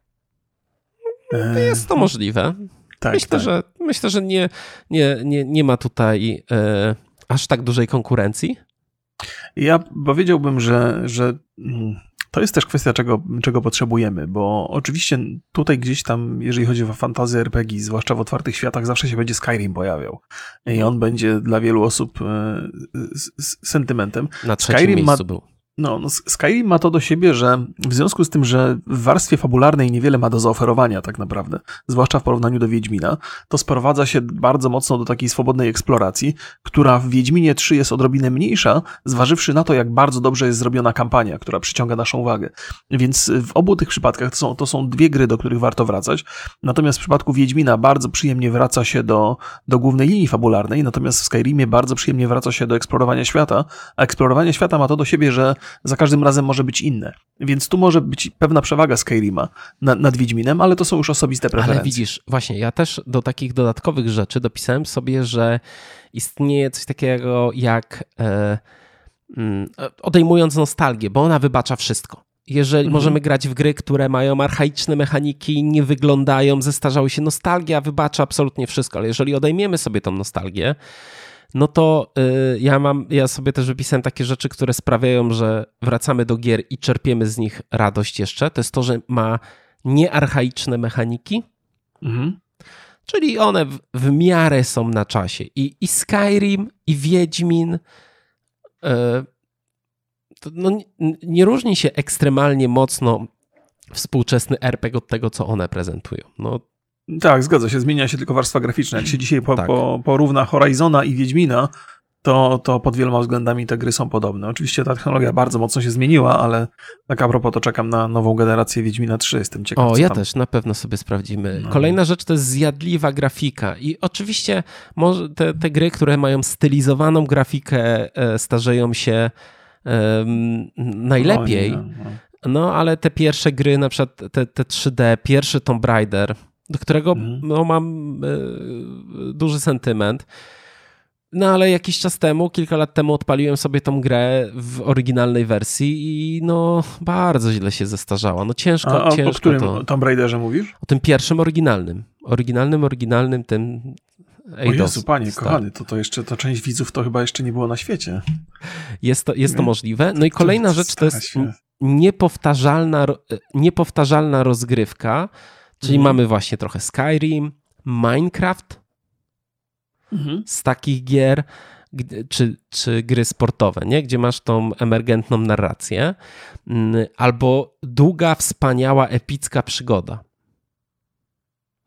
E, jest to możliwe. Tak, myślę, tak. Że, myślę, że nie, nie, nie, nie ma tutaj e, aż tak dużej konkurencji. Ja powiedziałbym, że, że mm, to jest też kwestia, czego, czego potrzebujemy, bo oczywiście tutaj gdzieś tam, jeżeli chodzi o fantazy RPG, zwłaszcza w otwartych światach, zawsze się będzie Skyrim pojawiał. I on będzie dla wielu osób e, sentymentem. Na trzecim Skyrim miejscu ma... był. No, no, Skyrim ma to do siebie, że w związku z tym, że w warstwie fabularnej niewiele ma do zaoferowania tak naprawdę, zwłaszcza w porównaniu do Wiedźmina, to sprowadza się bardzo mocno do takiej swobodnej eksploracji, która w Wiedźminie 3 jest odrobinę mniejsza, zważywszy na to, jak bardzo dobrze jest zrobiona kampania, która przyciąga naszą uwagę. Więc w obu tych przypadkach to są, to są dwie gry, do których warto wracać. Natomiast w przypadku Wiedźmina bardzo przyjemnie wraca się do, do głównej linii fabularnej, natomiast w Skyrimie bardzo przyjemnie wraca się do eksplorowania świata, a eksplorowanie świata ma to do siebie, że za każdym razem może być inne. Więc tu może być pewna przewaga Skyrima nad, nad Wiedźminem, ale to są już osobiste preferencje. Ale widzisz, właśnie, ja też do takich dodatkowych rzeczy dopisałem sobie, że istnieje coś takiego jak e, mm, odejmując nostalgię, bo ona wybacza wszystko. Jeżeli mhm. możemy grać w gry, które mają archaiczne mechaniki, nie wyglądają, zestarzały się, nostalgia wybacza absolutnie wszystko, ale jeżeli odejmiemy sobie tą nostalgię, no to y, ja mam, ja sobie też wypisałem takie rzeczy, które sprawiają, że wracamy do gier i czerpiemy z nich radość jeszcze. To jest to, że ma niearchaiczne mechaniki, mhm. czyli one w, w, miarę są na czasie. I, i Skyrim, i Wiedźmin, y, no, nie, nie różni się ekstremalnie mocno współczesny RPG od tego, co one prezentują. No, tak, zgadza się. Zmienia się tylko warstwa graficzna. Jak się dzisiaj po, tak. po, porówna Horizona i Wiedźmina, to, to pod wieloma względami te gry są podobne. Oczywiście ta technologia bardzo mocno się zmieniła, ale tak a propos to czekam na nową generację Wiedźmina 3. Jestem ciekaw. O, ja tam... też na pewno sobie sprawdzimy. No. Kolejna rzecz to jest zjadliwa grafika. I oczywiście te, te gry, które mają stylizowaną grafikę, e, starzeją się um, najlepiej. No, no. no, ale te pierwsze gry, na przykład te, te 3D, pierwszy Tomb Raider, do którego mhm. no, mam y, duży sentyment. No ale jakiś czas temu, kilka lat temu odpaliłem sobie tą grę w oryginalnej wersji i no bardzo źle się zestarzała. No ciężko, A, ciężko o którym to... Tomb Raiderze mówisz? O tym pierwszym oryginalnym. Oryginalnym, oryginalnym, tym Eidos. O Jezu, panie, stary. kochany, to, to jeszcze, to część widzów to chyba jeszcze nie było na świecie. Jest to, jest to możliwe. No i kolejna rzecz to jest niepowtarzalna, niepowtarzalna rozgrywka, Czyli mhm. mamy właśnie trochę Skyrim, Minecraft mhm. z takich gier, czy, czy gry sportowe, nie? gdzie masz tą emergentną narrację, mm, albo długa, wspaniała, epicka przygoda.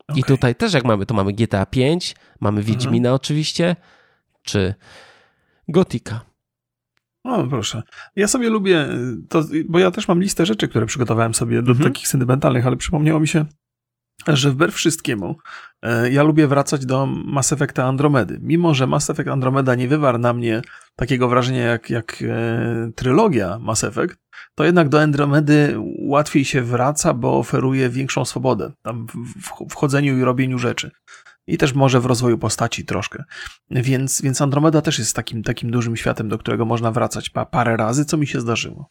Okay. I tutaj też jak mamy, to mamy GTA 5, mamy mhm. Wiedźmina mhm. oczywiście, czy Gotika. O, proszę. Ja sobie lubię, to, bo ja też mam listę rzeczy, które przygotowałem sobie do mhm. takich sentymentalnych, ale przypomniało mi się że wbrew wszystkiemu e, ja lubię wracać do Mass Effecta Andromedy. Mimo, że Mass Effect Andromeda nie wywarł na mnie takiego wrażenia jak, jak e, trylogia Mass Effect, to jednak do Andromedy łatwiej się wraca, bo oferuje większą swobodę tam w wchodzeniu i robieniu rzeczy. I też może w rozwoju postaci troszkę. Więc, więc Andromeda też jest takim, takim dużym światem, do którego można wracać pa, parę razy, co mi się zdarzyło.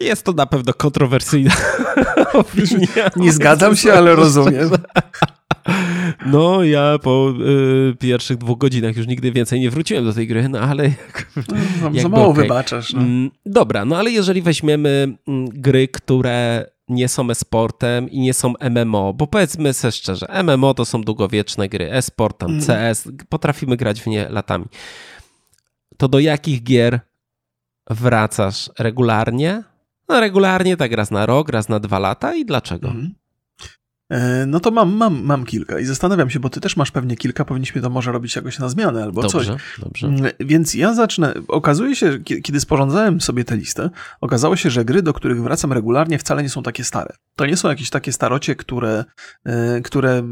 Jest to na pewno kontrowersyjna opinia. Nie zgadzam się, ale rozumiem. No, ja po y, pierwszych dwóch godzinach już nigdy więcej nie wróciłem do tej gry, no ale... Jak, no, za mało okay. wybaczasz. No. Mm, dobra, no ale jeżeli weźmiemy mm, gry, które nie są e-sportem i nie są MMO, bo powiedzmy sobie szczerze, MMO to są długowieczne gry, e-sport, tam mm. CS, potrafimy grać w nie latami. To do jakich gier wracasz regularnie? No regularnie, tak raz na rok, raz na dwa lata i dlaczego? Mhm. E, no to mam, mam, mam kilka i zastanawiam się, bo ty też masz pewnie kilka, powinniśmy to może robić jakoś na zmianę albo dobrze, coś. Dobrze. Mm, więc ja zacznę. Okazuje się, kiedy sporządzałem sobie tę listę, okazało się, że gry, do których wracam regularnie, wcale nie są takie stare. To nie są jakieś takie starocie, które, e, które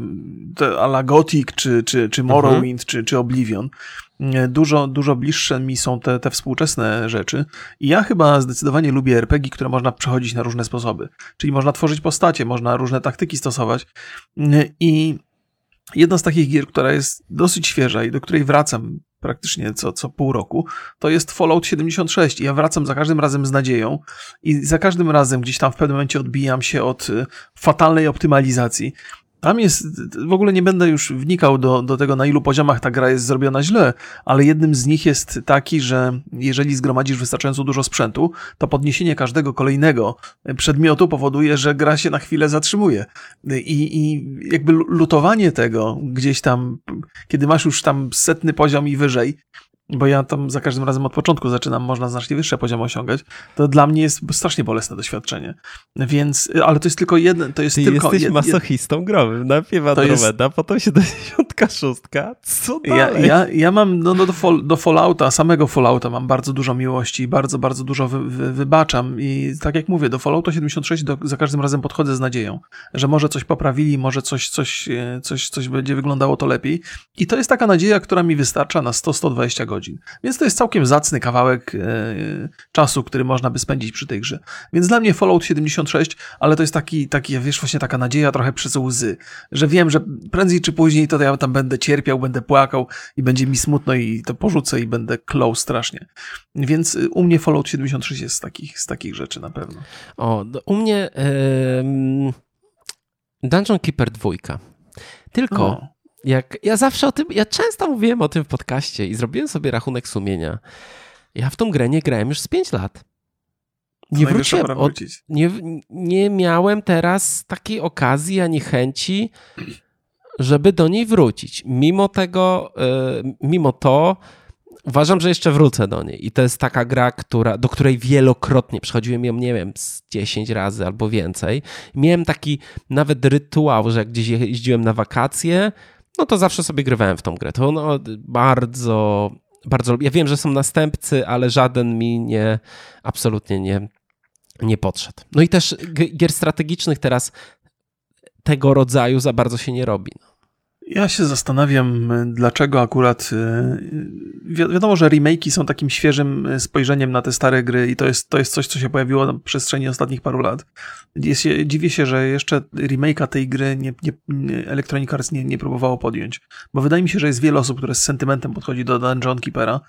a la Gothic, czy, czy, czy Morrowind, mhm. czy, czy Oblivion. Dużo, dużo bliższe mi są te, te współczesne rzeczy. I ja chyba zdecydowanie lubię RPG, które można przechodzić na różne sposoby. Czyli można tworzyć postacie, można różne taktyki stosować. I jedna z takich gier, która jest dosyć świeża i do której wracam praktycznie co, co pół roku, to jest Fallout 76. I ja wracam za każdym razem z nadzieją i za każdym razem gdzieś tam w pewnym momencie odbijam się od e, fatalnej optymalizacji. Tam jest, w ogóle nie będę już wnikał do, do tego, na ilu poziomach ta gra jest zrobiona źle, ale jednym z nich jest taki, że jeżeli zgromadzisz wystarczająco dużo sprzętu, to podniesienie każdego kolejnego przedmiotu powoduje, że gra się na chwilę zatrzymuje. I, i jakby lutowanie tego gdzieś tam, kiedy masz już tam setny poziom i wyżej, bo ja tam za każdym razem od początku zaczynam, można znacznie wyższe poziomy osiągać, to dla mnie jest strasznie bolesne doświadczenie. Więc, ale to jest tylko jeden, to jest Ty tylko... jesteś jed, masochistą growym, najpierw Andromeda, jest... potem 76, co dalej? Ja, ja, ja mam, no, no do, fall, do Fallouta, samego Fallouta mam bardzo dużo miłości i bardzo, bardzo dużo wy, wy, wybaczam. I tak jak mówię, do Fallouta 76 do, za każdym razem podchodzę z nadzieją, że może coś poprawili, może coś, coś, e, coś, coś będzie wyglądało to lepiej. I to jest taka nadzieja, która mi wystarcza na 100-120 godzin godzin. Więc to jest całkiem zacny kawałek e, czasu, który można by spędzić przy tej grze. Więc dla mnie Fallout 76, ale to jest taki, taki wiesz, właśnie taka nadzieja trochę przez łzy, że wiem, że prędzej czy później to ja tam będę cierpiał, będę płakał i będzie mi smutno i to porzucę i będę klął strasznie. Więc u mnie Fallout 76 jest z takich, z takich rzeczy na pewno. O, u mnie yy, Dungeon Keeper 2. Tylko o jak ja zawsze o tym, ja często mówiłem o tym w podcaście i zrobiłem sobie rachunek sumienia. Ja w tą grę nie grałem już z 5 lat. Nie wróciłem. Od, nie, nie miałem teraz takiej okazji ani chęci, żeby do niej wrócić. Mimo tego, yy, mimo to, uważam, że jeszcze wrócę do niej. I to jest taka gra, która, do której wielokrotnie przechodziłem ją, nie wiem, z 10 razy albo więcej. Miałem taki nawet rytuał, że jak gdzieś jeździłem na wakacje, no to zawsze sobie grywałem w tą grę. To no, bardzo, bardzo. Ja wiem, że są następcy, ale żaden mi nie, absolutnie nie, nie podszedł. No i też gier strategicznych teraz tego rodzaju za bardzo się nie robi. No. Ja się zastanawiam, dlaczego akurat. Y, wi wiadomo, że remake'i są takim świeżym y, spojrzeniem na te stare gry i to jest, to jest coś, co się pojawiło na przestrzeni ostatnich paru lat. dziwię się, że jeszcze remake'a tej gry nie, nie, Electronic Arts nie, nie próbowało podjąć, bo wydaje mi się, że jest wiele osób, które z sentymentem podchodzi do Dungeon Keepera.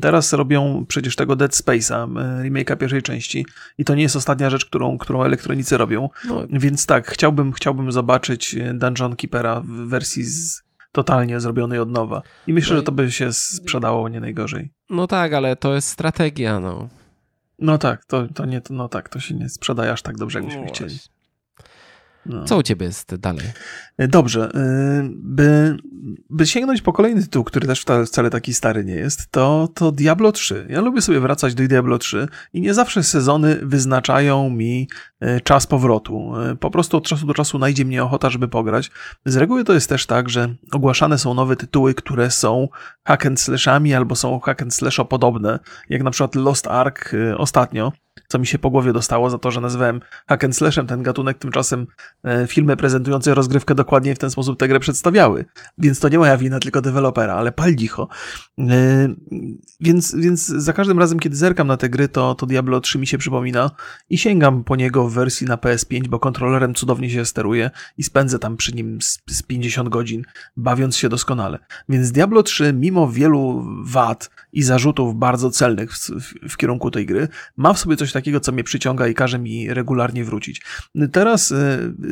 Teraz robią przecież tego Dead Space'a, y, remake'a pierwszej części i to nie jest ostatnia rzecz, którą, którą elektronicy robią. No. Więc tak, chciałbym, chciałbym zobaczyć Dungeon Keepera w wersji z totalnie zrobionej od nowa. I myślę, no i... że to by się sprzedało nie najgorzej. No tak, ale to jest strategia, no. No tak, to, to nie, no tak, to się nie sprzedaje aż tak dobrze, jakbyśmy no chcieli. No. Co u ciebie jest dalej? E, dobrze. E, by, by sięgnąć po kolejny tytuł, który też wcale taki stary nie jest, to, to Diablo 3. Ja lubię sobie wracać do Diablo 3 i nie zawsze sezony wyznaczają mi e, czas powrotu. Po prostu od czasu do czasu najdzie mnie ochota, żeby pograć. Z reguły to jest też tak, że ogłaszane są nowe tytuły, które są hack and slashami albo są hack and slasho podobne, jak na przykład Lost Ark ostatnio co mi się po głowie dostało za to, że nazywałem hack and slashem ten gatunek, tymczasem e, filmy prezentujące rozgrywkę dokładnie w ten sposób tę grę przedstawiały. Więc to nie moja wina, tylko dewelopera, ale pal licho. E, więc, więc za każdym razem, kiedy zerkam na te gry, to, to Diablo 3 mi się przypomina i sięgam po niego w wersji na PS5, bo kontrolerem cudownie się steruje i spędzę tam przy nim z, z 50 godzin, bawiąc się doskonale. Więc Diablo 3, mimo wielu wad i zarzutów bardzo celnych w, w, w kierunku tej gry, ma w sobie coś takiego, co mnie przyciąga i każe mi regularnie wrócić. Teraz y,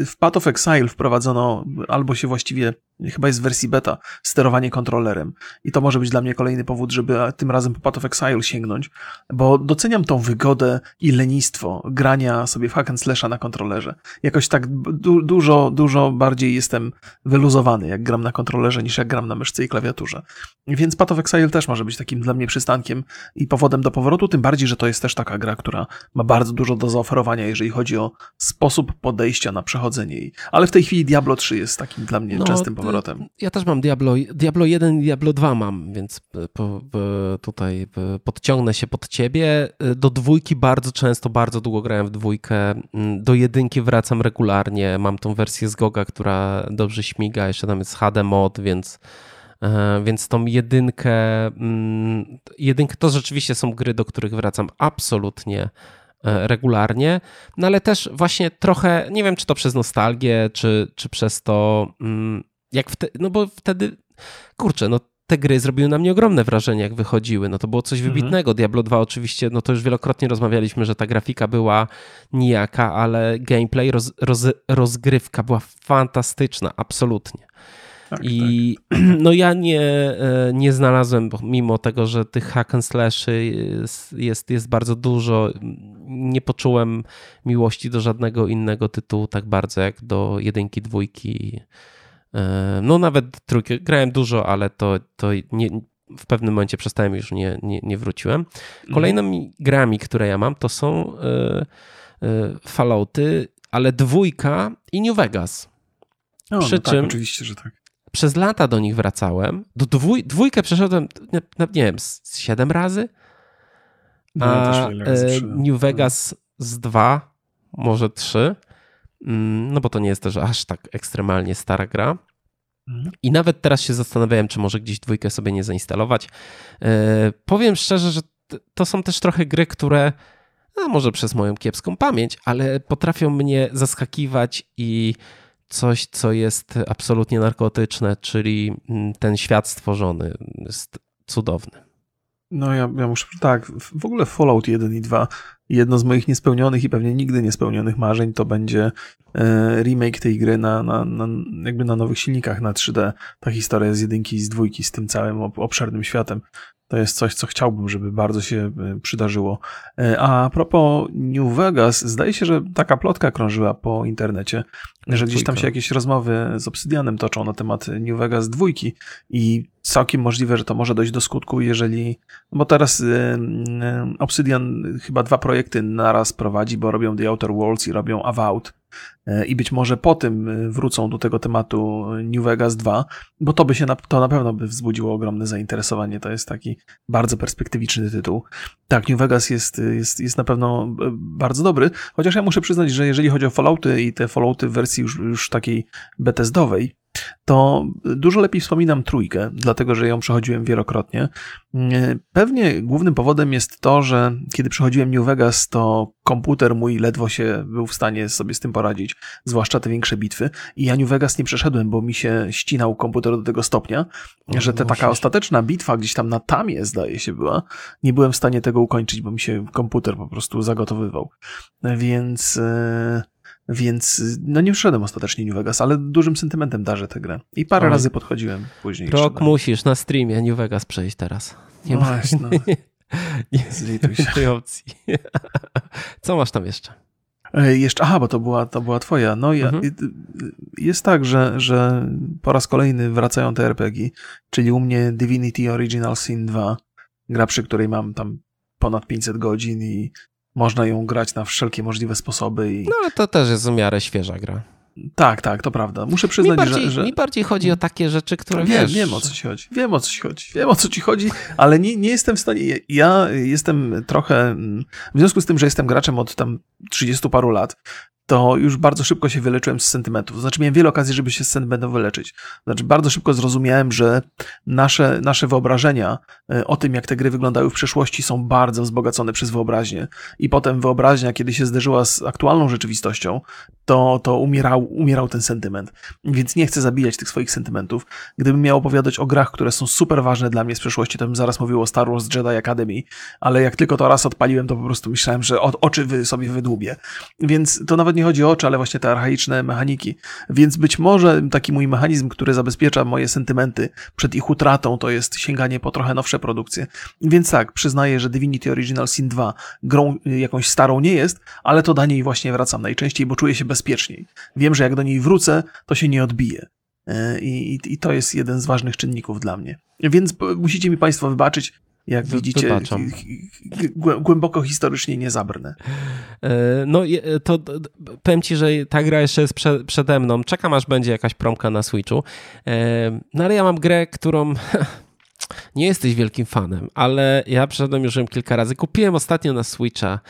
w Path of Exile wprowadzono, albo się właściwie chyba jest w wersji beta, sterowanie kontrolerem. I to może być dla mnie kolejny powód, żeby tym razem po Path of Exile sięgnąć, bo doceniam tą wygodę i lenistwo grania sobie w hack and slasha na kontrolerze. Jakoś tak du dużo, dużo bardziej jestem wyluzowany, jak gram na kontrolerze, niż jak gram na myszce i klawiaturze. Więc Path of Exile też może być takim dla mnie przystankiem i powodem do powrotu, tym bardziej, że to jest też taka gra, która ma bardzo dużo do zaoferowania, jeżeli chodzi o sposób podejścia na przechodzenie jej. Ale w tej chwili Diablo 3 jest takim dla mnie no, częstym powrotem powrotem. Ja też mam Diablo, Diablo 1 i Diablo 2 mam, więc po, po, tutaj podciągnę się pod ciebie. Do dwójki bardzo często, bardzo długo grałem w dwójkę. Do jedynki wracam regularnie. Mam tą wersję z Goga, która dobrze śmiga. Jeszcze tam jest HD mod, więc e, więc tą jedynkę, jedynkę to rzeczywiście są gry, do których wracam absolutnie e, regularnie, no ale też właśnie trochę, nie wiem czy to przez nostalgię, czy, czy przez to, jak wtedy, no bo wtedy, kurczę, no te gry zrobiły na mnie ogromne wrażenie, jak wychodziły. No to było coś mhm. wybitnego. Mhm. Diablo 2 oczywiście, no to już wielokrotnie rozmawialiśmy, że ta grafika była nijaka, ale gameplay, roz, roz, rozgrywka była fantastyczna, absolutnie. Tak, I tak. no ja nie, e, nie znalazłem, mimo tego, że tych hack and slashy jest, jest, jest bardzo dużo, nie poczułem miłości do żadnego innego tytułu tak bardzo jak do jedynki, dwójki no nawet trójkę, grałem dużo, ale to, to nie, w pewnym momencie przestałem już nie, nie, nie wróciłem. Mhm. Kolejnymi grami, które ja mam, to są y, y, Fallouty, ale dwójka i New Vegas. No, Przy no tak, czym oczywiście, że tak. Przez lata do nich wracałem. Do dwój, dwójkę przeszedłem, nie, nie wiem, z siedem razy. A no, New Vegas z dwa, może trzy. Mm, no bo to nie jest też aż tak ekstremalnie stara gra. Mhm. I nawet teraz się zastanawiałem, czy może gdzieś dwójkę sobie nie zainstalować. E, powiem szczerze, że to są też trochę gry, które no może przez moją kiepską pamięć, ale potrafią mnie zaskakiwać i coś, co jest absolutnie narkotyczne, czyli mm, ten świat stworzony jest cudowny. No ja, ja muszę, tak, w ogóle Fallout 1 i 2, jedno z moich niespełnionych i pewnie nigdy niespełnionych marzeń to będzie e, remake tej gry na, na, na, jakby na nowych silnikach na 3D. Ta historia z jedynki i z dwójki, z tym całym obszernym światem. To jest coś, co chciałbym, żeby bardzo się e, przydarzyło. E, a propos New Vegas, zdaje się, że taka plotka krążyła po internecie, że gdzieś tam się jakieś rozmowy z Obsydianem toczą na temat New Vegas dwójki i całkiem możliwe, że to może dojść do skutku, jeżeli, no bo teraz y, Obsidian chyba dwa projekty naraz prowadzi, bo robią The Outer Worlds i robią Avowed E, i być może po tym e, wrócą do tego tematu New Vegas 2, bo to by się na, to na pewno by wzbudziło ogromne zainteresowanie. To jest taki bardzo perspektywiczny tytuł. Tak, New Vegas jest, jest, jest na pewno e, bardzo dobry, chociaż ja muszę przyznać, że jeżeli chodzi o Fallouty i te Fallouty w wersji już, już takiej Bethesdowej, to dużo lepiej wspominam trójkę, dlatego że ją przechodziłem wielokrotnie. Pewnie głównym powodem jest to, że kiedy przechodziłem New Vegas, to komputer mój ledwo się był w stanie sobie z tym poradzić, zwłaszcza te większe bitwy. I ja New Vegas nie przeszedłem, bo mi się ścinał komputer do tego stopnia, o, że ta taka ostateczna bitwa gdzieś tam na tamie, zdaje się, była. Nie byłem w stanie tego ukończyć, bo mi się komputer po prostu zagotowywał. Więc... Yy więc no nie wszedłem ostatecznie New Vegas, ale dużym sentymentem darzę tę grę. I parę Oj. razy podchodziłem później. Rok musisz na streamie New Vegas przejść teraz. Nie no ma no. nie, Zlituj się. tej opcji. Co masz tam jeszcze? E, jeszcze, aha, bo to była, to była twoja. No ja, mhm. jest tak, że, że po raz kolejny wracają te RPG, czyli u mnie Divinity Original Sin 2, gra przy której mam tam ponad 500 godzin i można ją grać na wszelkie możliwe sposoby. I... No ale to też jest w miarę świeża gra. Tak, tak, to prawda. Muszę przyznać, mi bardziej, że, że... Mi bardziej chodzi o takie rzeczy, które wiem, wiesz... Wiem, o co ci chodzi. Wiem, o co ci chodzi. Wiem, o co ci chodzi, ale nie, nie jestem w stanie... Ja jestem trochę... W związku z tym, że jestem graczem od tam 30 paru lat, to już bardzo szybko się wyleczyłem z sentymentów. Znaczy miałem wiele okazji, żeby się z sentymentów wyleczyć. Znaczy bardzo szybko zrozumiałem, że nasze, nasze wyobrażenia e, o tym, jak te gry wyglądały w przeszłości są bardzo wzbogacone przez wyobraźnię. I potem wyobraźnia, kiedy się zderzyła z aktualną rzeczywistością, to, to umierał, umierał ten sentyment. Więc nie chcę zabijać tych swoich sentymentów. Gdybym miał opowiadać o grach, które są super ważne dla mnie z przeszłości, to bym zaraz mówił o Star Wars Jedi Academy, ale jak tylko to raz odpaliłem, to po prostu myślałem, że oczy sobie wydłubię. Więc to nawet nie nie chodzi o oczy, ale właśnie te archaiczne mechaniki. Więc być może taki mój mechanizm, który zabezpiecza moje sentymenty przed ich utratą, to jest sięganie po trochę nowsze produkcje. Więc tak, przyznaję, że Divinity Original Sin 2 grą jakąś starą nie jest, ale to do niej właśnie wracam najczęściej, bo czuję się bezpieczniej. Wiem, że jak do niej wrócę, to się nie odbije. E, i, I, to jest jeden z ważnych czynników dla mnie. Więc musicie mi Państwo wybaczyć, jak widzicie, głęboko historycznie niezabrne. No to powiem ci, że ta gra jeszcze jest prze, przede mną. Czekam aż będzie jakaś promka na Switchu. E, no ale ja mam grę, którą nie jesteś wielkim fanem, ale ja przeszedłem już ją kilka razy. Kupiłem ostatnio na Switcha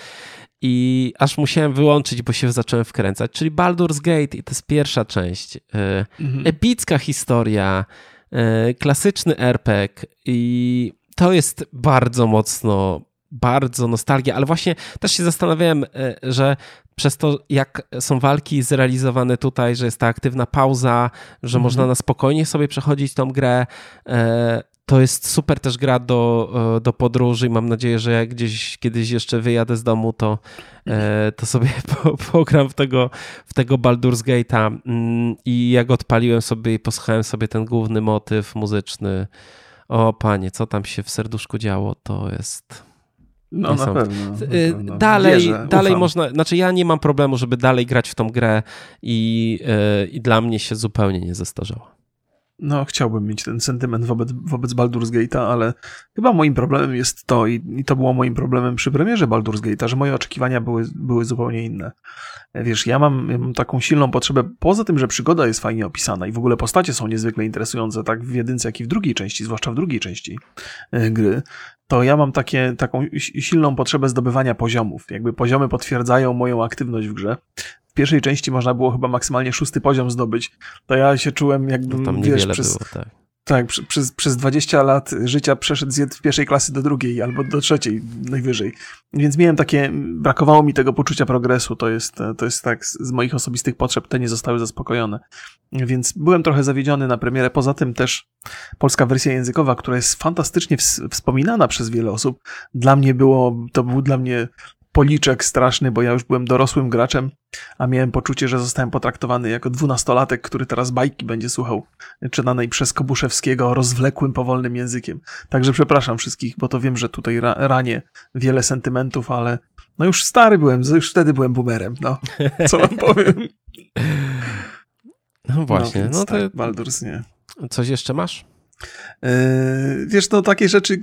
i aż musiałem wyłączyć, bo się zacząłem wkręcać. Czyli Baldur's Gate i to jest pierwsza część. E, mhm. Epicka historia, e, klasyczny RPG i to jest bardzo mocno, bardzo nostalgia, ale właśnie też się zastanawiałem, e, że przez to, jak są walki zrealizowane tutaj, że jest ta aktywna pauza, że mhm. można na spokojnie sobie przechodzić tą grę, e, to jest super też gra do, e, do podróży i mam nadzieję, że jak gdzieś kiedyś jeszcze wyjadę z domu, to, to sobie pogram w tego, w tego Baldur's Gate'a mm, i jak odpaliłem sobie i posłuchałem sobie ten główny motyw muzyczny, o panie, co tam się w serduszku działo, to jest... No na pewno, na y, pewno. Dalej, Wierzę, dalej można, znaczy ja nie mam problemu, żeby dalej grać w tą grę i, yy, i dla mnie się zupełnie nie zestarzała. No, chciałbym mieć ten sentyment wobec, wobec Baldur's Gate'a, ale chyba moim problemem jest to, i, i to było moim problemem przy premierze Baldur's Gate'a, że moje oczekiwania były, były zupełnie inne. Wiesz, ja mam, ja mam, taką silną potrzebę, poza tym, że przygoda jest fajnie opisana i w ogóle postacie są niezwykle interesujące, tak w jedynce, jak i w drugiej części, zwłaszcza w drugiej części e, gry, to ja mam takie, taką silną potrzebę zdobywania poziomów. Jakby poziomy potwierdzają moją aktywność w grze pierwszej części można było chyba maksymalnie szósty poziom zdobyć, to ja się czułem jakbym, no wiesz, przez, było, tak. Tak, przez, przez 20 lat życia przeszedł z pierwszej klasy do drugiej albo do trzeciej najwyżej. Więc miałem takie, brakowało mi tego poczucia progresu, to jest, to jest tak, z moich osobistych potrzeb te nie zostały zaspokojone. Więc byłem trochę zawiedziony na premierę. Poza tym też polska wersja językowa, która jest fantastycznie wspominana przez wiele osób, dla mnie było, to był dla mnie policzek straszny, bo ja już byłem dorosłym graczem, a miałem poczucie, że zostałem potraktowany jako dwunastolatek, który teraz bajki będzie słuchał, czytanej przez Kobuszewskiego rozwlekłym, powolnym językiem. Także przepraszam wszystkich, bo to wiem, że tutaj ra ranię wiele sentymentów, ale no już stary byłem, już wtedy byłem boomerem, no. Co wam powiem? No właśnie, no, no to... Tak, Baldur's nie. Coś jeszcze masz? Yy, wiesz, no takie rzeczy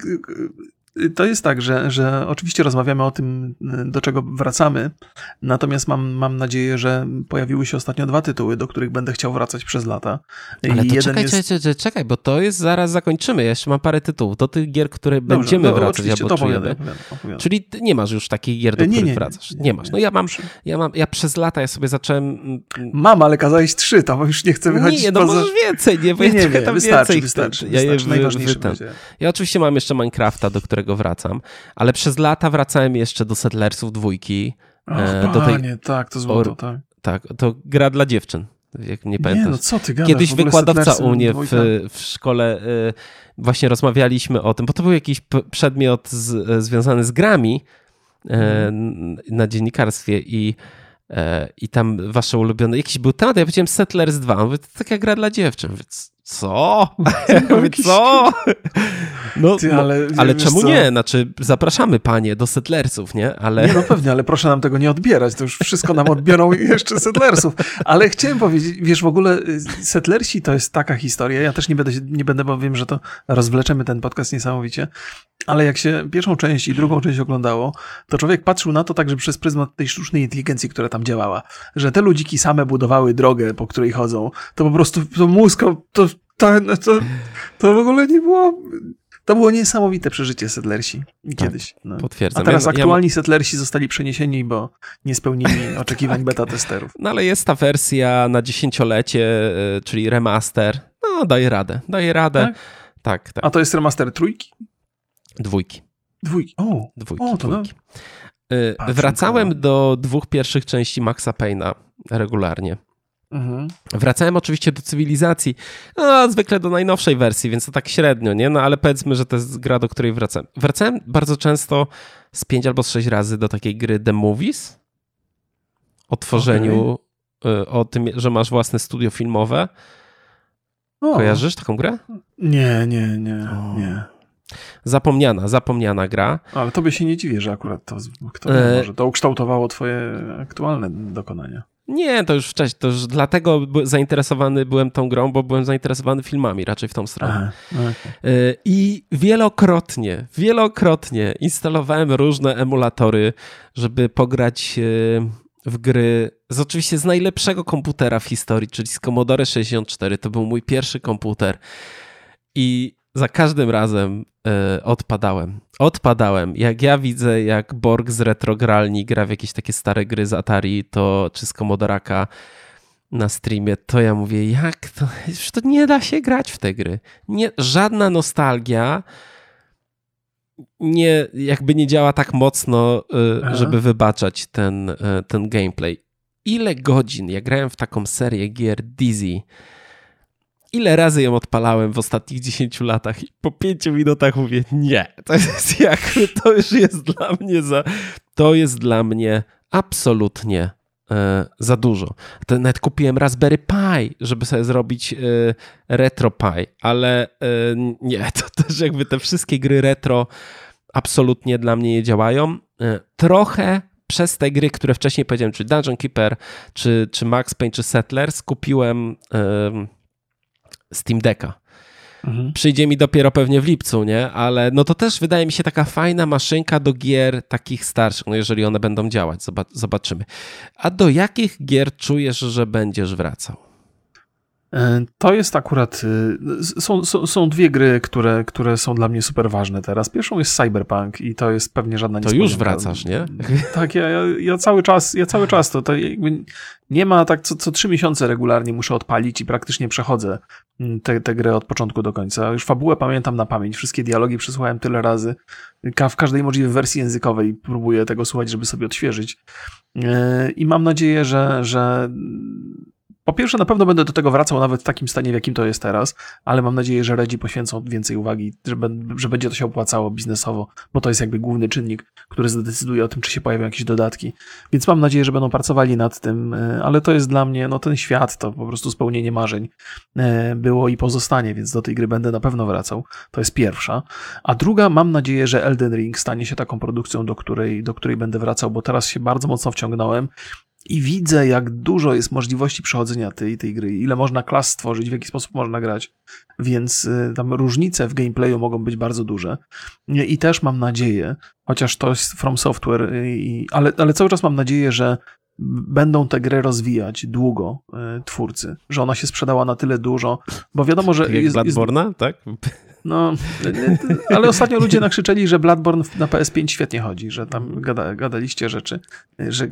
to jest tak, że, że oczywiście rozmawiamy o tym, do czego wracamy, natomiast mam, mam nadzieję, że pojawiły się ostatnio dwa tytuły, do których będę chciał wracać przez lata. Ale to jeden czekaj, jest... czekaj, czekaj, bo to jest zaraz zakończymy. Ja jeszcze mam parę tytułów. Do tych gier, które Dobrze, będziemy no, wracać albo to opowiadam, opowiadam, Czyli nie masz już takich gier, do nie, których nie, wracasz. Nie, nie, masz. No ja mam, ja mam, ja przez lata ja sobie zacząłem... Mm, mm, mam, ale kazałeś trzy, to już nie chcę wychodzić Nie, no poza... możesz więcej, nie? Bo nie, ja nie, nie, tam wystarczy, więcej wystarczy, wystarczy, ja najważniejsze Ja oczywiście mam jeszcze Minecrafta, do którego wracam, ale przez lata wracałem jeszcze do Settlersów dwójki. Och, e, do tej... tak, to złoto, tak. Tak, to gra dla dziewczyn, jak nie pamiętasz. Nie, no co ty gadasz? Kiedyś wykładowca u mnie w, w szkole y, właśnie rozmawialiśmy o tym, bo to był jakiś przedmiot z, e, związany z grami y, na dziennikarstwie i i tam wasze ulubione, jakiś był temat, ja powiedziałem Settlers 2, mówię, to taka gra dla dziewczyn, więc co? co? No, Ty, ale, no, ale czemu co? nie? Znaczy, zapraszamy panie do settlersów, nie? Ale... Nie, no pewnie, ale proszę nam tego nie odbierać. To już wszystko nam odbiorą jeszcze settlersów. Ale chciałem powiedzieć, wiesz, w ogóle y, settlersi to jest taka historia. Ja też nie będę, nie będę bo wiem, że to rozwleczemy ten podcast niesamowicie. Ale jak się pierwszą część i drugą część oglądało, to człowiek patrzył na to także przez pryzmat tej sztucznej inteligencji, która tam działała. Że te ludziki same budowały drogę, po której chodzą. To po prostu to mózg, to tak, no to, to w ogóle nie było. To było niesamowite przeżycie settlersi kiedyś. No. Potwierdzam. A teraz ja, aktualni ja... settlersi zostali przeniesieni, bo nie spełnili oczekiwań tak. beta testerów. No ale jest ta wersja na dziesięciolecie, e, czyli remaster. No, daje radę. Daje radę. Tak? tak, tak. A to jest remaster trójki? Dwójki. Dwójki. O, dwójki. O, to dwójki. No. Wracałem do dwóch pierwszych części Maxa Payna regularnie. Mhm. Wracałem oczywiście do cywilizacji, no, zwykle do najnowszej wersji, więc to tak średnio, nie? No ale powiedzmy, że to jest gra, do której wracałem. Wracałem bardzo często z pięć albo z sześć razy do takiej gry The Movies o tworzeniu, okay. o tym, że masz własne studio filmowe. O. Kojarzysz taką grę? Nie, nie, nie, nie. Zapomniana, zapomniana gra. Ale tobie się nie dziwię, że akurat to, kto e... może, to ukształtowało twoje aktualne dokonania. Nie, to już wcześniej, to już dlatego zainteresowany byłem tą grą, bo byłem zainteresowany filmami raczej w tą stronę. Aha, okay. I wielokrotnie, wielokrotnie instalowałem różne emulatory, żeby pograć e, w gry z oczywiście z najlepszego komputera w historii, czyli z Commodore 64. To był mój pierwszy komputer. I za każdym razem y, odpadałem. Odpadałem. Jak ja widzę, jak Borg z Retrogralni gra w jakieś takie stare gry z Atari, to czy z Commodoraka na streamie, to ja mówię, jak to? Już to nie da się grać w te gry. Nie, żadna nostalgia nie, jakby nie działa tak mocno, y, żeby wybaczać ten, y, ten gameplay. Ile godzin ja grałem w taką serię gier Dizzy, ile razy ją odpalałem w ostatnich 10 latach i po 5 minutach mówię, nie, to jest jakby, to już jest dla mnie za, to jest dla mnie absolutnie e, za dużo. To nawet kupiłem Raspberry Pi, żeby sobie zrobić e, Retro Pi, ale e, nie, to też jakby te wszystkie gry retro absolutnie dla mnie nie działają. Trochę przez te gry, które wcześniej powiedziałem, czy Dungeon Keeper, czy, czy Max Payne, czy Settlers, kupiłem Steam Decka. Mhm. Przyjdzie mi dopiero pewnie w lipcu, nie? Ale no to też wydaje mi się taka fajna maszynka do gier takich starszych, no jeżeli one będą działać, zobaczymy. A do jakich gier czujesz, że będziesz wracał? E, to jest akurat. Y, są, są, są, dwie gry, które, które są dla mnie super ważne teraz. Pierwszą jest Cyberpunk i to jest pewnie żadna To już wracasz, nie? Tak, ja, ja, cały czas, ja cały czas to, to nie ma tak, co, co trzy miesiące regularnie muszę odpalić i praktycznie przechodzę tę te, te grę od początku do końca. Już fabułę pamiętam na pamięć, wszystkie dialogi przesłuchałem tyle razy. W każdej możliwej wersji językowej próbuję tego słuchać, żeby sobie odświeżyć. E, I mam nadzieję, że, że po pierwsze, na pewno będę do tego wracał nawet w takim stanie, w jakim to jest teraz, ale mam nadzieję, że Redzi poświęcą więcej uwagi, że, że będzie to się opłacało biznesowo, bo to jest jakby główny czynnik, który zadecyduje o tym, czy się pojawią jakieś dodatki. Więc mam nadzieję, że będą pracowali nad tym, e, ale to jest dla mnie, no ten świat to po prostu spełnienie marzeń e, było i pozostanie, więc do tej gry będę na pewno wracał. To jest pierwsza. A druga, mam nadzieję, że Elden Ring stanie się taką produkcją, do której, do której będę wracał, bo teraz się bardzo mocno wciągnąłem i widzę, jak dużo jest możliwości przechodzenia tej, tej gry, ile można klas stworzyć, w jaki sposób można grać, więc y, tam różnice w gameplayu mogą być bardzo duże. I też mam nadzieję, chociaż to jest From Software, y, i, ale, ale cały czas mam nadzieję, że będą tę grę rozwijać długo y, twórcy, że ona się sprzedała na tyle dużo, bo wiadomo, że... Tak jak jest, Bloodborne'a, jest... tak? No, ale ostatnio ludzie nakrzyczeli, że Bloodborne na PS5 świetnie chodzi, że tam gada, gadaliście rzeczy, że...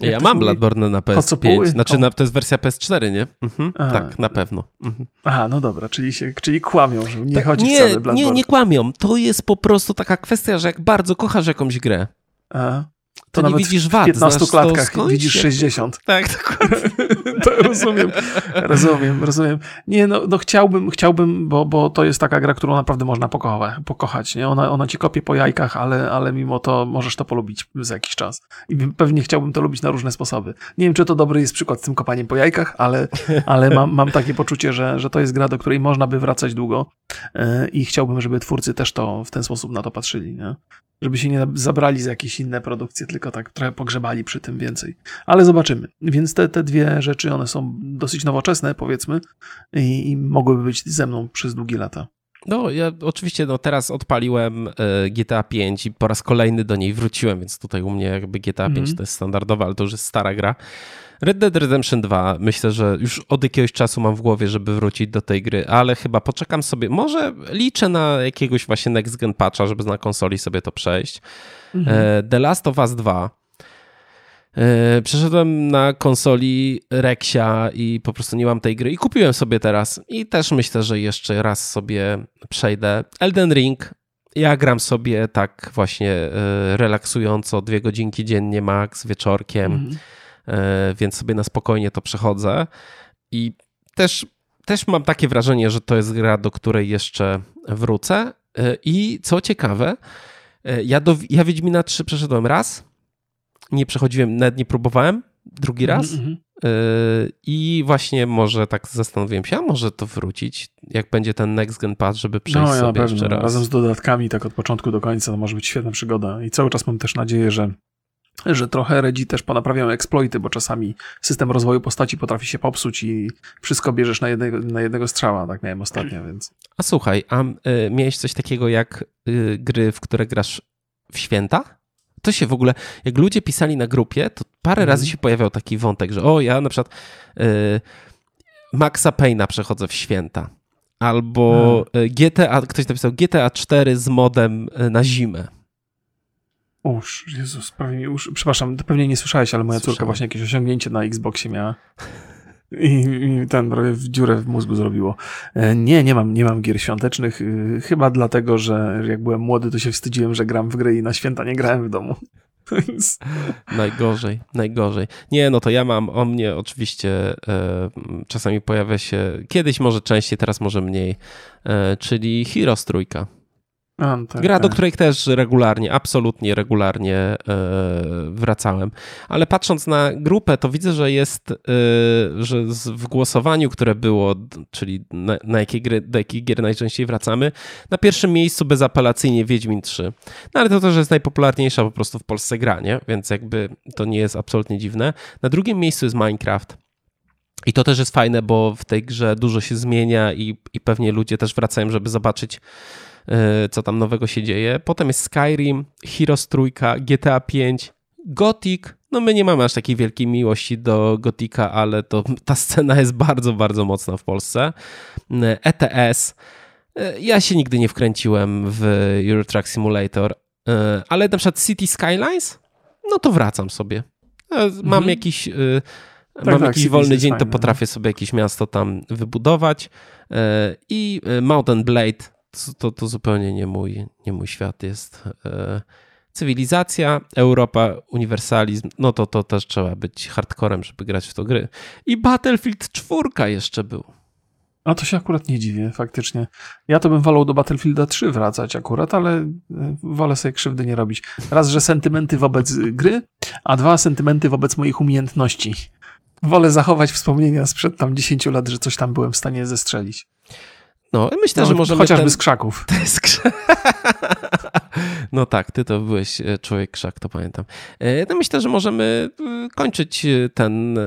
Ja mam Bloodborne na PS5, znaczy na, to jest wersja PS4, nie? Mhm, tak, na pewno. Mhm. Aha, no dobra, czyli, się, czyli kłamią, że nie tak, chodzi nie, wcale Bloodborne. Nie, nie kłamią. To jest po prostu taka kwestia, że jak bardzo kochasz jakąś grę, Aha to, to nie widzisz wad. W 15 klatkach widzisz 60. Tak, dokładnie. to rozumiem, rozumiem, rozumiem. Nie, no, no chciałbym, chciałbym, bo, bo to jest taka gra, którą naprawdę można pokochać, pokochać nie? Ona, ona ci kopie po jajkach, ale, ale mimo to możesz to polubić za jakiś czas. I pewnie chciałbym to lubić na różne sposoby. Nie wiem, czy to dobry jest przykład z tym kopaniem po jajkach, ale, ale mam, mam takie poczucie, że, że to jest gra, do której można by wracać długo e, i chciałbym, żeby twórcy też to w ten sposób na to patrzyli. Nie? żeby się nie zabrali za jakieś inne produkcje, tylko tak trochę pogrzebali przy tym więcej. Ale zobaczymy. Więc te, te dwie rzeczy, one są dosyć nowoczesne, powiedzmy, i, i mogłyby być ze mną przez długie lata. No, ja oczywiście no, teraz odpaliłem e, GTA 5 i po raz kolejny do niej wróciłem, więc tutaj u mnie jakby GTA 5 mm to jest standardowe, ale to już jest stara gra. Red Dead Redemption 2 myślę, że już od jakiegoś czasu mam w głowie, żeby wrócić do tej gry, ale chyba poczekam sobie. Może liczę na jakiegoś właśnie next gen patcha, żeby na konsoli sobie to przejść. Mhm. E, The Last of Us 2 e, Przeszedłem na konsoli Rexia i po prostu nie mam tej gry i kupiłem sobie teraz i też myślę, że jeszcze raz sobie przejdę. Elden Ring ja gram sobie tak właśnie e, relaksująco, dwie godzinki dziennie max, wieczorkiem. Mhm. Więc sobie na spokojnie to przechodzę. I też, też mam takie wrażenie, że to jest gra, do której jeszcze wrócę. I co ciekawe, ja, do, ja Wiedźmina 3 przeszedłem raz, nie przechodziłem, nawet nie próbowałem, drugi mhm, raz. Mm -hmm. I właśnie może tak zastanowiłem się, a może to wrócić, jak będzie ten next gen pass, żeby przejść no, ja sobie jeszcze raz. Razem z dodatkami, tak od początku do końca, to może być świetna przygoda. I cały czas mam też nadzieję, że że trochę Redzi też ponaprawiają exploity, bo czasami system rozwoju postaci potrafi się popsuć i wszystko bierzesz na jednego, na jednego strzała, tak miałem ostatnio, więc... A słuchaj, a y, miałeś coś takiego jak y, gry, w które grasz w święta? To się w ogóle, jak ludzie pisali na grupie, to parę mm. razy się pojawiał taki wątek, że o, ja na przykład y, Maxa Payna przechodzę w święta. Albo hmm. GTA, ktoś napisał GTA 4 z modem na zimę. Uż, Jezus, prawie mi uż. Przepraszam, pewnie nie słyszałeś, ale moja córka właśnie jakieś osiągnięcie na Xboxie miała. I, I, ten prawie w dziurę w mózgu zrobiło. E, nie, nie mam, nie mam gier świątecznych. E, chyba dlatego, że jak byłem młody, to się wstydziłem, że gram w gry i na święta nie grałem w domu. najgorzej, najgorzej. Nie, no to ja mam, o mnie oczywiście e, czasami pojawia się, kiedyś może częściej, teraz może mniej, e, czyli Heroes trójka. A, tak, Gra, tak. do której też regularnie, absolutnie regularnie e, wracałem. Ale patrząc na grupę, to widzę, że jest, e, że w głosowaniu, które było, czyli na, na jakie gry, do jakich gier najczęściej wracamy, na pierwszym miejscu bezapelacyjnie Wiedźmin 3. No ale to też jest najpopularniejsza po prostu w Polsce gra, nie? Więc jakby to nie jest absolutnie dziwne. Na drugim miejscu jest Minecraft. I to też jest fajne, bo w tej grze dużo się zmienia i, i pewnie ludzie też wracają, żeby zobaczyć, co tam nowego się dzieje. Potem jest Skyrim, Heroes Trójka, GTA 5, Gothic. No my nie mamy aż takiej wielkiej miłości do Gotika, ale to ta scena jest bardzo, bardzo mocna w Polsce. ETS. E, ja się nigdy nie wkręciłem w Euro Truck Simulator, e, ale na przykład City Skylines, no to wracam sobie. Mam mhm. jakiś tak, mam tak, jakiś wolny dzień, fajne, to no. potrafię sobie jakieś miasto tam wybudować. E, I e, Mountain Blade to, to zupełnie nie mój, nie mój świat jest. E, cywilizacja, Europa, uniwersalizm, no to, to też trzeba być hardcorem, żeby grać w to gry. I Battlefield 4 jeszcze był. No to się akurat nie dziwię, faktycznie. Ja to bym wolał do Battlefielda 3 wracać akurat, ale wolę sobie krzywdy nie robić. Raz, że sentymenty wobec gry, a dwa, sentymenty wobec moich umiejętności wolę zachować wspomnienia sprzed tam 10 lat, że coś tam byłem w stanie zestrzelić. No, myślę, no, że możemy. Chociażby ten... z krzaków. Z krzak... No tak, ty to byłeś e, człowiek krzak, to pamiętam. E, no myślę, że możemy e, kończyć ten,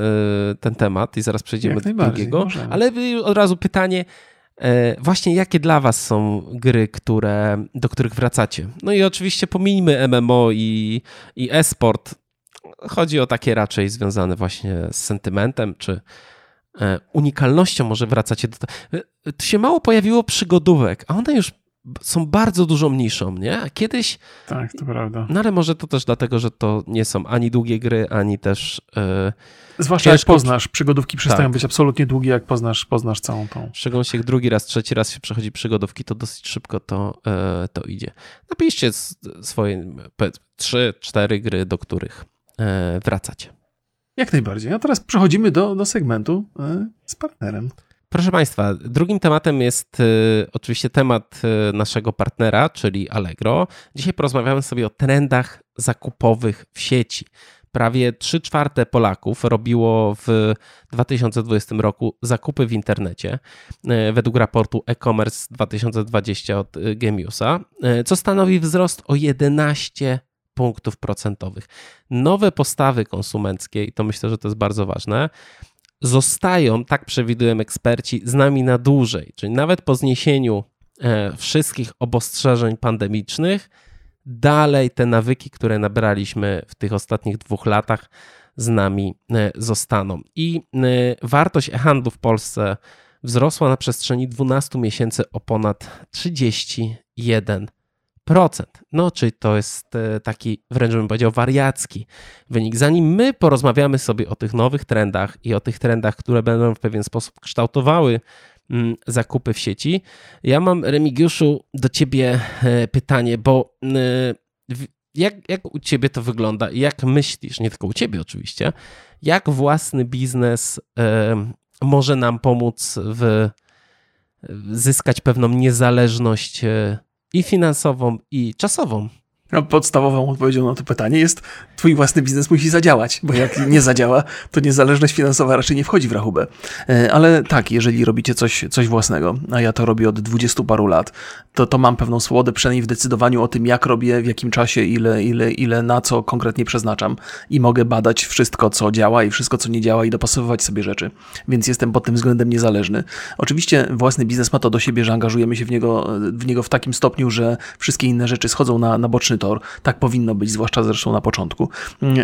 ten temat i zaraz przejdziemy do drugiego. Możemy. Ale od razu pytanie. Właśnie jakie dla was są gry, które, do których wracacie? No i oczywiście pomijmy MMO i, i e-sport, Chodzi o takie raczej związane właśnie z sentymentem, czy unikalnością może wracacie do... E, tu się mało pojawiło przygodówek, a one już są bardzo dużą niszą, nie? A kiedyś... Tak, to prawda. No ale może to też dlatego, że to nie są ani długie gry, ani też... Yy, Zwłaszcza ciężko... jak poznasz, przygodówki przestają tak. być absolutnie długie, jak poznasz, poznasz całą tą... Szczególnie jak drugi raz, trzeci raz się przechodzi przygodówki, to dosyć szybko to, yy, to idzie. Napiszcie swoje trzy, cztery gry, do których E, wracać. Jak najbardziej. A teraz przechodzimy do, do segmentu e, z partnerem. Proszę Państwa, drugim tematem jest e, oczywiście temat naszego partnera, czyli Allegro. Dzisiaj porozmawiamy sobie o trendach zakupowych w sieci. Prawie 3 czwarte Polaków robiło w 2020 roku zakupy w internecie, według raportu e-commerce 2020 od Gemiusa, co stanowi wzrost o 11 punktów procentowych. Nowe postawy konsumenckie, i to myślę, że to jest bardzo ważne, zostają, tak przewidują eksperci, z nami na dłużej. Czyli nawet po zniesieniu e, wszystkich obostrzeżeń pandemicznych, dalej te nawyki, które nabraliśmy w tych ostatnich dwóch latach, z nami e, zostaną. I e, wartość e-handlu w Polsce wzrosła na przestrzeni 12 miesięcy o ponad 31%. No, czyli to jest e, taki wręcz bym powiedział wariacki wynik. Zanim my porozmawiamy sobie o tych nowych trendach i o tych trendach, które będą w pewien sposób kształtowały mm, zakupy w sieci, ja mam Remigiuszu do ciebie e, pytanie, bo e, jak, jak u ciebie to wygląda i jak myślisz, nie tylko u ciebie oczywiście, jak własny biznes może nam pomóc w zyskać pewną niezależność i finansową, i czasową. No, podstawową odpowiedzią na to pytanie jest, twój własny biznes musi zadziałać, bo jak nie zadziała, to niezależność finansowa raczej nie wchodzi w rachubę. E, ale tak, jeżeli robicie coś, coś własnego, a ja to robię od dwudziestu paru lat, to, to mam pewną swobodę przynajmniej w decydowaniu o tym, jak robię, w jakim czasie, ile, ile, ile na co konkretnie przeznaczam i mogę badać wszystko, co działa i wszystko, co nie działa i dopasowywać sobie rzeczy. Więc jestem pod tym względem niezależny. Oczywiście własny biznes ma to do siebie, że angażujemy się w niego w, niego w takim stopniu, że wszystkie inne rzeczy schodzą na, na boczny tor. Tak powinno być, zwłaszcza zresztą na początku.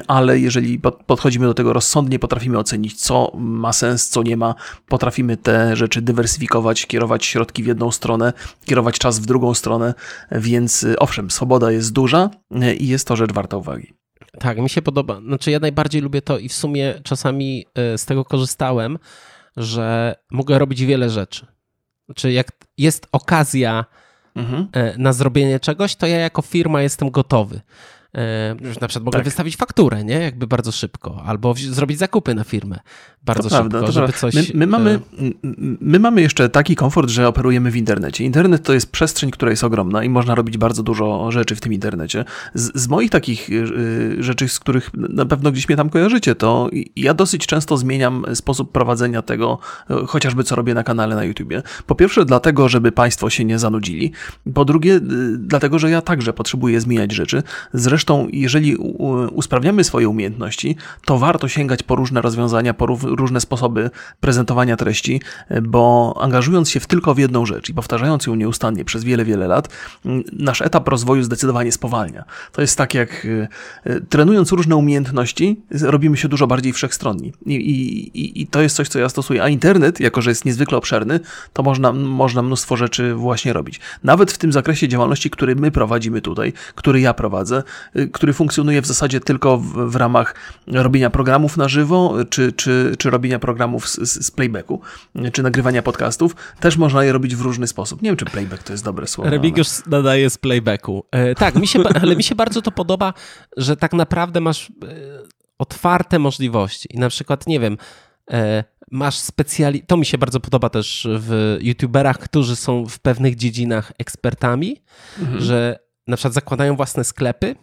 Ale jeżeli podchodzimy do tego rozsądnie, potrafimy ocenić, co ma sens, co nie ma, potrafimy te rzeczy dywersyfikować, kierować środki w jedną stronę, kierować czas w drugą stronę, więc y, owszem, swoboda jest duża y, i jest to rzecz warta uwagi. Tak, mi się podoba. Znaczy, ja najbardziej lubię to i w sumie czasami y, z tego korzystałem, że mogę robić wiele rzeczy. Znaczy, jak jest okazja mhm. na zrobienie czegoś, to ja jako firma jestem gotowy. E, na przykład mogę tak. wystawić fakturę, nie? Jakby bardzo szybko, albo zrobić zakupy na firmę bardzo to szybko, prawda, żeby coś... My, my, mamy, e, my mamy jeszcze taki komfort, że operujemy w internecie. Internet to jest przestrzeń, która jest ogromna i można robić bardzo dużo rzeczy w tym internecie. Z, z moich takich e, rzeczy, z których na pewno gdzieś mnie tam kojarzycie, to ja dosyć często zmieniam sposób prowadzenia tego, chociażby co robię na kanale na YouTubie. Po pierwsze dlatego, żeby Państwo się nie zanudzili. Po drugie dlatego, że ja także potrzebuję zmieniać rzeczy. Zresztą Zresztą, jeżeli usprawniamy swoje umiejętności, to warto sięgać po różne rozwiązania, po różne sposoby prezentowania treści, bo angażując się w tylko w jedną rzecz i powtarzając ją nieustannie przez wiele, wiele lat, nasz etap rozwoju zdecydowanie spowalnia. To jest tak jak e, trenując różne umiejętności, robimy się dużo bardziej wszechstronni. I, i, i to jest coś, co ja stosuję. A internet, jako że jest niezwykle obszerny, to można, można mnóstwo rzeczy właśnie robić. Nawet w tym zakresie działalności, który my prowadzimy tutaj, który ja prowadzę, y, który funkcjonuje w zasadzie tylko w, w ramach robienia programów na żywo, czy, czy, czy robienia programów z, z, playbacku, czy nagrywania podcastów, też można je robić w różny sposób. Nie wiem, czy playback to jest dobre słowo. Remigiusz ale... nadaje z playbacku. E, tak, mi się, ale mi się bardzo to podoba, że tak naprawdę masz e, otwarte możliwości. I na przykład, nie wiem, e, masz specjali... To mi się bardzo podoba też w youtuberach, którzy są w pewnych dziedzinach ekspertami, mhm. że na przykład zakładają własne sklepy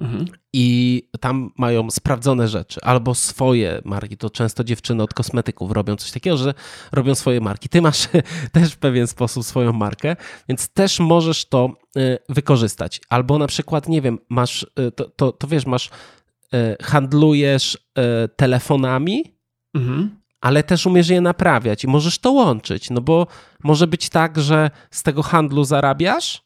mhm. i tam mają sprawdzone rzeczy albo swoje marki. To często dziewczyny od kosmetyków robią coś takiego, że robią swoje marki. Ty masz też w pewien sposób swoją markę, więc też możesz to y, wykorzystać. Albo na przykład, nie wiem, masz, y, to, to, to wiesz, masz, y, handlujesz telefonami. Mhm ale też umiesz je naprawiać i możesz to łączyć, no bo może być tak, że z tego handlu zarabiasz,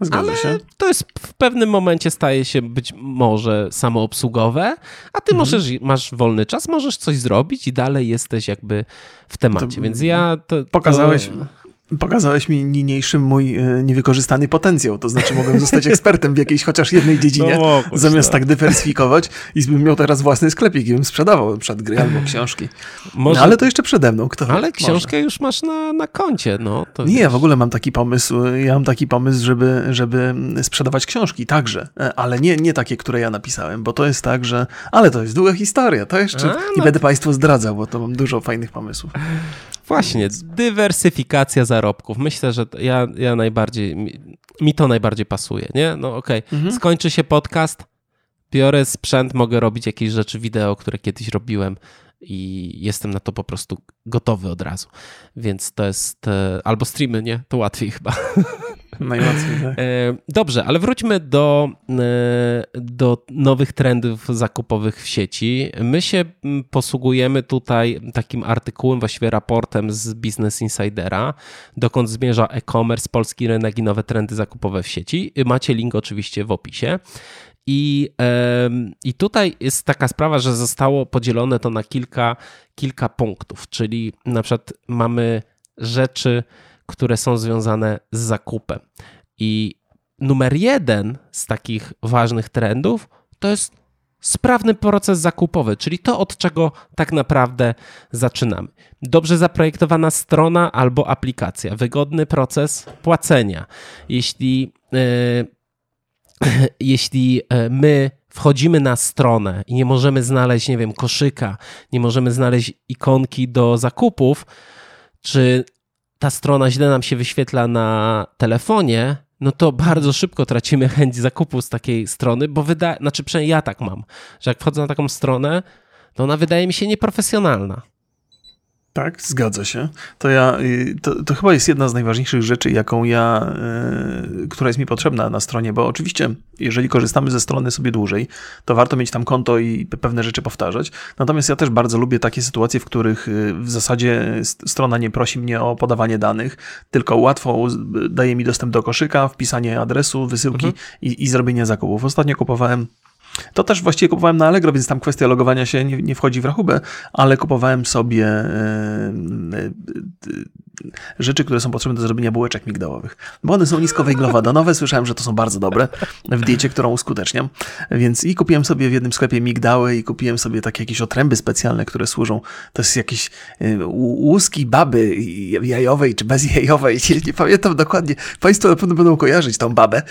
Zgadza ale się. to jest w pewnym momencie staje się być może samoobsługowe, a ty mhm. możesz, masz wolny czas, możesz coś zrobić i dalej jesteś jakby w temacie, to, więc ja... To, pokazałeś... To Pokazałeś mi niniejszym mój e, niewykorzystany potencjał, to znaczy mogłem zostać ekspertem w jakiejś chociaż jednej dziedzinie, no, zamiast tak. tak dywersyfikować i bym miał teraz własny sklepik i bym sprzedawał przed gry albo książki. Może... No, ale to jeszcze przede mną. Kto ale książkę może. już masz na, na koncie. No, to Nie, wiesz. w ogóle mam taki pomysł, ja mam taki pomysł, żeby, żeby sprzedawać książki także, e, ale nie, nie takie, które ja napisałem, bo to jest tak, że ale to jest długa historia, to jeszcze a, no. i będę Państwu zdradzał, bo to mam dużo fajnych pomysłów. Właśnie, dywersyfikacja zarobków. Myślę, że ja, ja najbardziej, mi, mi to najbardziej pasuje, nie? No okej, okay. mhm. skończy się podcast, biorę sprzęt, mogę robić jakieś rzeczy wideo, które kiedyś robiłem i jestem na to po prostu gotowy od razu. Więc to jest, e, albo streamy, nie? To łatwiej chyba. Najłatwiej, tak. E, dobrze, ale wróćmy do, e, do nowych trendów zakupowych w sieci. My się posługujemy tutaj takim artykułem, właściwie raportem z Business Insidera, dokąd zmierza e-commerce, polski rynek i nowe trendy zakupowe w sieci. Macie link oczywiście w opisie. I, I tutaj jest taka sprawa, że zostało podzielone to na kilka, kilka punktów, czyli na przykład mamy rzeczy, które są związane z zakupem. I numer jeden z takich ważnych trendów to jest sprawny proces zakupowy, czyli to, od czego tak naprawdę zaczynamy. Dobrze zaprojektowana strona albo aplikacja, wygodny proces płacenia. Jeśli, yy, jeśli e, my wchodzimy na stronę i nie możemy znaleźć, nie wiem, koszyka, nie możemy znaleźć ikonki do zakupów, czy ta strona źle nam się wyświetla na telefonie, no to bardzo szybko tracimy chęć zakupu z takiej strony, bo wydaje, znaczy przynajmniej ja tak mam, że jak wchodzę na taką stronę, to ona wydaje mi się nieprofesjonalna. Tak, zgadza się. To ja, y, to, to, chyba jest jedna z najważniejszych rzeczy, jaką ja, y, która jest mi potrzebna na stronie, bo oczywiście, jeżeli korzystamy ze strony sobie dłużej, to warto mieć tam konto i pewne rzeczy powtarzać. Natomiast ja też bardzo lubię takie sytuacje, w których y, w zasadzie strona nie prosi mnie o podawanie danych, tylko łatwo daje mi dostęp do koszyka, wpisanie adresu, wysyłki mhm. i, i zrobienie zakupów. Ostatnio kupowałem to też właściwie kupowałem na Allegro, więc tam kwestia logowania się nie, nie wchodzi w rachubę, ale kupowałem sobie e, e, rzeczy, które są potrzebne do zrobienia bułeczek migdałowych. Bo one są niskowęglowodanowe, słyszałem, że to są bardzo dobre w diecie, którą uskuteczniam. Więc i kupiłem sobie w jednym sklepie migdały i kupiłem sobie takie jakieś otręby specjalne, które służą. To jest jakieś e, łuski baby jajowej czy bezjajowej. Nie, nie pamiętam dokładnie. Państwo na pewno będą kojarzyć tą babę.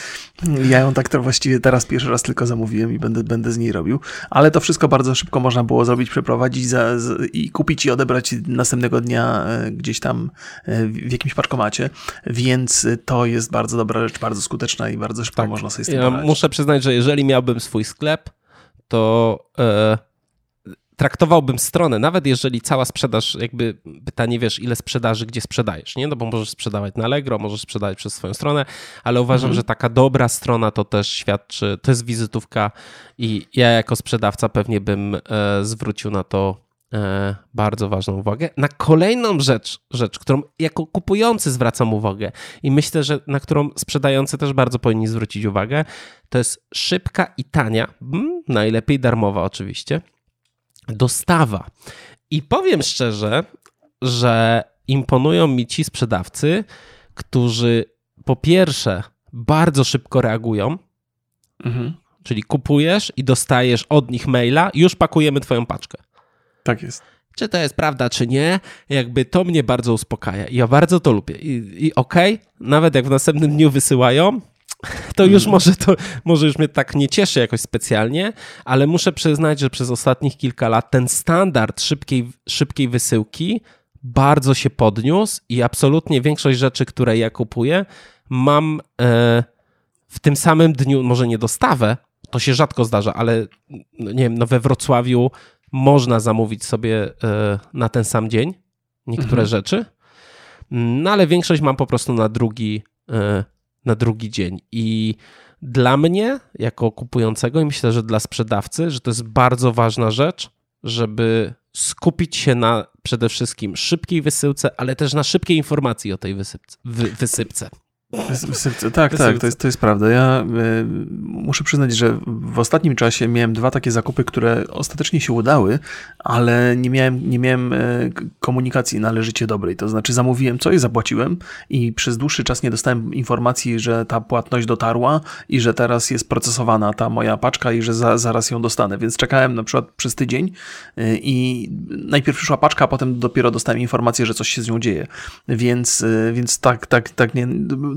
Ja ją tak to właściwie teraz pierwszy raz tylko zamówiłem i będę, będę z niej robił. Ale to wszystko bardzo szybko można było zrobić, przeprowadzić za, i kupić i odebrać następnego dnia e, gdzieś tam w jakimś paczkomacie, więc to jest bardzo dobra rzecz, bardzo skuteczna i bardzo szybko tak. można sobie z tym Ja muszę przyznać, że jeżeli miałbym swój sklep, to e, traktowałbym stronę, nawet jeżeli cała sprzedaż, jakby pytanie, wiesz, ile sprzedaży, gdzie sprzedajesz, nie? No bo możesz sprzedawać na Allegro, możesz sprzedawać przez swoją stronę, ale uważam, mhm. że taka dobra strona to też świadczy, to jest wizytówka i ja jako sprzedawca pewnie bym e, zwrócił na to bardzo ważną uwagę. Na kolejną rzecz, rzecz, którą jako kupujący zwracam uwagę i myślę, że na którą sprzedający też bardzo powinni zwrócić uwagę, to jest szybka i tania, mm, najlepiej darmowa oczywiście, dostawa. I powiem szczerze, że imponują mi ci sprzedawcy, którzy po pierwsze bardzo szybko reagują, mhm. czyli kupujesz i dostajesz od nich maila, już pakujemy twoją paczkę. Tak jest. Czy to jest prawda, czy nie, jakby to mnie bardzo uspokaja. I ja bardzo to lubię. I, i okej, okay, nawet jak w następnym dniu wysyłają, to już mhm. może to może już mnie tak nie cieszy jakoś specjalnie, ale muszę przyznać, że przez ostatnich kilka lat ten standard szybkiej, szybkiej wysyłki bardzo się podniósł i absolutnie większość rzeczy, które ja kupuję, mam e, w tym samym dniu, może nie dostawę, to się rzadko zdarza, ale no nie wiem, no we Wrocławiu można zamówić sobie e, na ten sam dzień niektóre mhm. rzeczy, no ale większość mam po prostu na drugi, e, na drugi dzień. I dla mnie, jako kupującego, i myślę, że dla sprzedawcy, że to jest bardzo ważna rzecz, żeby skupić się na przede wszystkim szybkiej wysyłce, ale też na szybkiej informacji o tej wysypce, wy, wysypce. Tak, tak, to jest, to jest prawda. Ja y, muszę przyznać, że w ostatnim czasie miałem dwa takie zakupy, które ostatecznie się udały, ale nie miałem, nie miałem y, komunikacji należycie dobrej. To znaczy zamówiłem coś, zapłaciłem i przez dłuższy czas nie dostałem informacji, że ta płatność dotarła i że teraz jest procesowana ta moja paczka i że za, zaraz ją dostanę. Więc czekałem na przykład przez tydzień y, i najpierw przyszła paczka, a potem dopiero dostałem informację, że coś się z nią dzieje. Więc, więc tak, tak, tak nie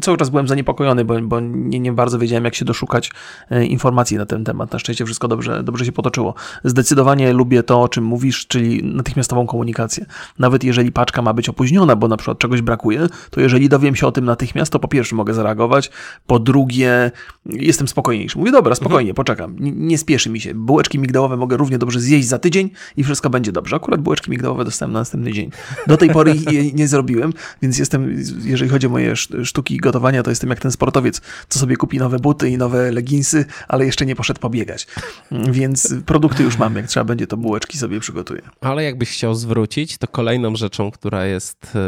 cały czas byłem zaniepokojony, bo, bo nie, nie, bardzo wiedziałem, jak się doszukać e, informacji na ten temat. Na szczęście wszystko dobrze, dobrze się potoczyło. Zdecydowanie lubię to, o czym mówisz, czyli natychmiastową komunikację. Nawet jeżeli paczka ma być opóźniona, bo na przykład czegoś brakuje, to jeżeli dowiem się o tym natychmiast, to po pierwsze mogę zareagować, po drugie jestem spokojniejszy. Mówię, dobra, spokojnie, mhm. poczekam. Nie, nie spieszy mi się. Bułeczki migdałowe mogę równie dobrze zjeść za tydzień i wszystko będzie dobrze. Akurat bułeczki migdałowe dostałem na następny dzień. Do tej pory nie zrobiłem, więc jestem, jeżeli chodzi o moje sztuki gotowania to jestem jak ten sportowiec, co sobie kupi nowe buty i nowe leginsy, ale jeszcze nie poszedł pobiegać. Więc produkty już mam, jak trzeba będzie, to bułeczki sobie przygotuję. Ale jakbyś chciał zwrócić, to kolejną rzeczą, która jest e,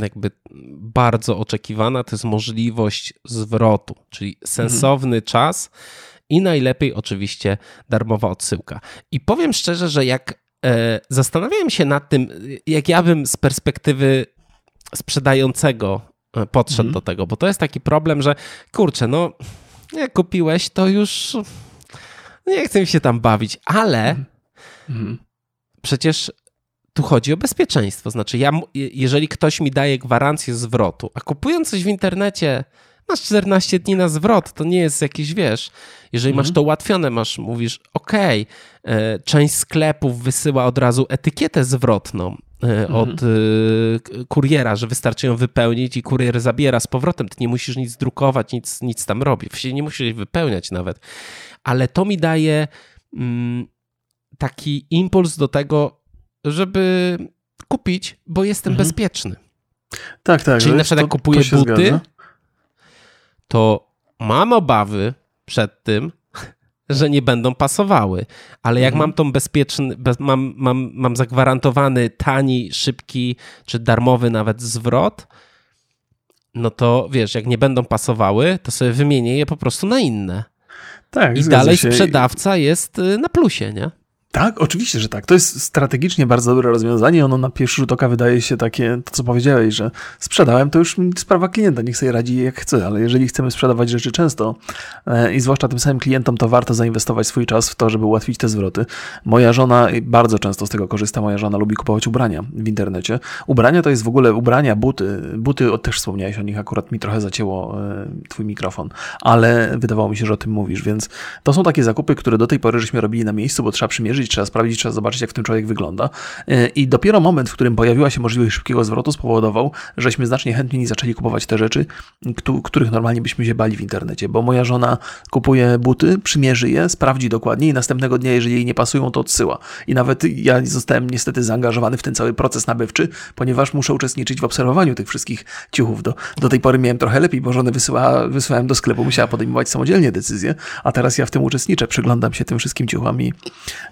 jakby bardzo oczekiwana, to jest możliwość zwrotu, czyli sensowny mhm. czas i najlepiej oczywiście darmowa odsyłka. I powiem szczerze, że jak e, zastanawiałem się nad tym, jak ja bym z perspektywy sprzedającego podszedł mhm. do tego, bo to jest taki problem, że kurczę, no jak kupiłeś, to już nie chcę mi się tam bawić, ale mhm. mhm. przecież tu chodzi o bezpieczeństwo. Znaczy, ja, jeżeli ktoś mi daje gwarancję zwrotu, a kupując coś w internecie, masz 14 dni na zwrot, to nie jest jakiś, wiesz, jeżeli mhm. masz to ułatwione, masz, mówisz, ok, e, część sklepów wysyła od razu etykietę zwrotną, od mhm. kuriera, że wystarczy ją wypełnić i kurier zabiera z powrotem. Ty nie musisz nic drukować, nic, nic tam robić. Nie musisz wypełniać nawet. Ale to mi daje mm, taki impuls do tego, żeby kupić, bo jestem mhm. bezpieczny. Tak, tak. Czyli na przykład jak kupuję buty, zgadza. to mam obawy przed tym, że nie będą pasowały. Ale jak mhm. mam tą bezpieczny, bez, mam, mam, mam zagwarantowany tani, szybki czy darmowy nawet zwrot, no to wiesz, jak nie będą pasowały, to sobie wymienię je po prostu na inne. Tak, I dalej się. sprzedawca jest y, na plusie, nie? Tak, oczywiście, że tak. To jest strategicznie bardzo dobre rozwiązanie. Ono na pierwszy rzut oka wydaje się takie, to co powiedziałeś, że sprzedałem, to już sprawa klienta, niech sobie radzi jak chce, ale jeżeli chcemy sprzedawać rzeczy często e, i zwłaszcza tym samym klientom, to warto zainwestować swój czas w to, żeby ułatwić te zwroty. Moja żona bardzo często z tego korzysta. Moja żona lubi kupować ubrania w internecie. Ubrania to jest w ogóle ubrania, buty. Buty, też wspomniałeś o nich, akurat mi trochę zacięło e, twój mikrofon, ale wydawało mi się, że o tym mówisz, więc to są takie zakupy, które do tej pory żeśmy robili na miejscu, bo trzeba przymierzyć zobaczyć, trzeba sprawdzić, trzeba zobaczyć, jak w tym człowiek wygląda. E, I dopiero moment, w którym pojawiła się możliwość szybkiego zwrotu, spowodował, żeśmy znacznie chętniej zaczęli kupować te rzeczy, których normalnie byśmy się bali w internecie, bo moja żona kupuje buty, przymierzy je, sprawdzi dokładnie i następnego dnia, jeżeli jej nie pasują, to odsyła. I nawet ja zostałem niestety zaangażowany w ten cały proces nabywczy, ponieważ muszę uczestniczyć w obserwowaniu tych wszystkich ciuchów. Do, do tej pory miałem trochę lepiej, bo żonę wysyła, wysłałem do sklepu, musiała podejmować samodzielnie decyzje, a teraz ja w tym uczestniczę, przyglądam się tym wszystkim ciuchom i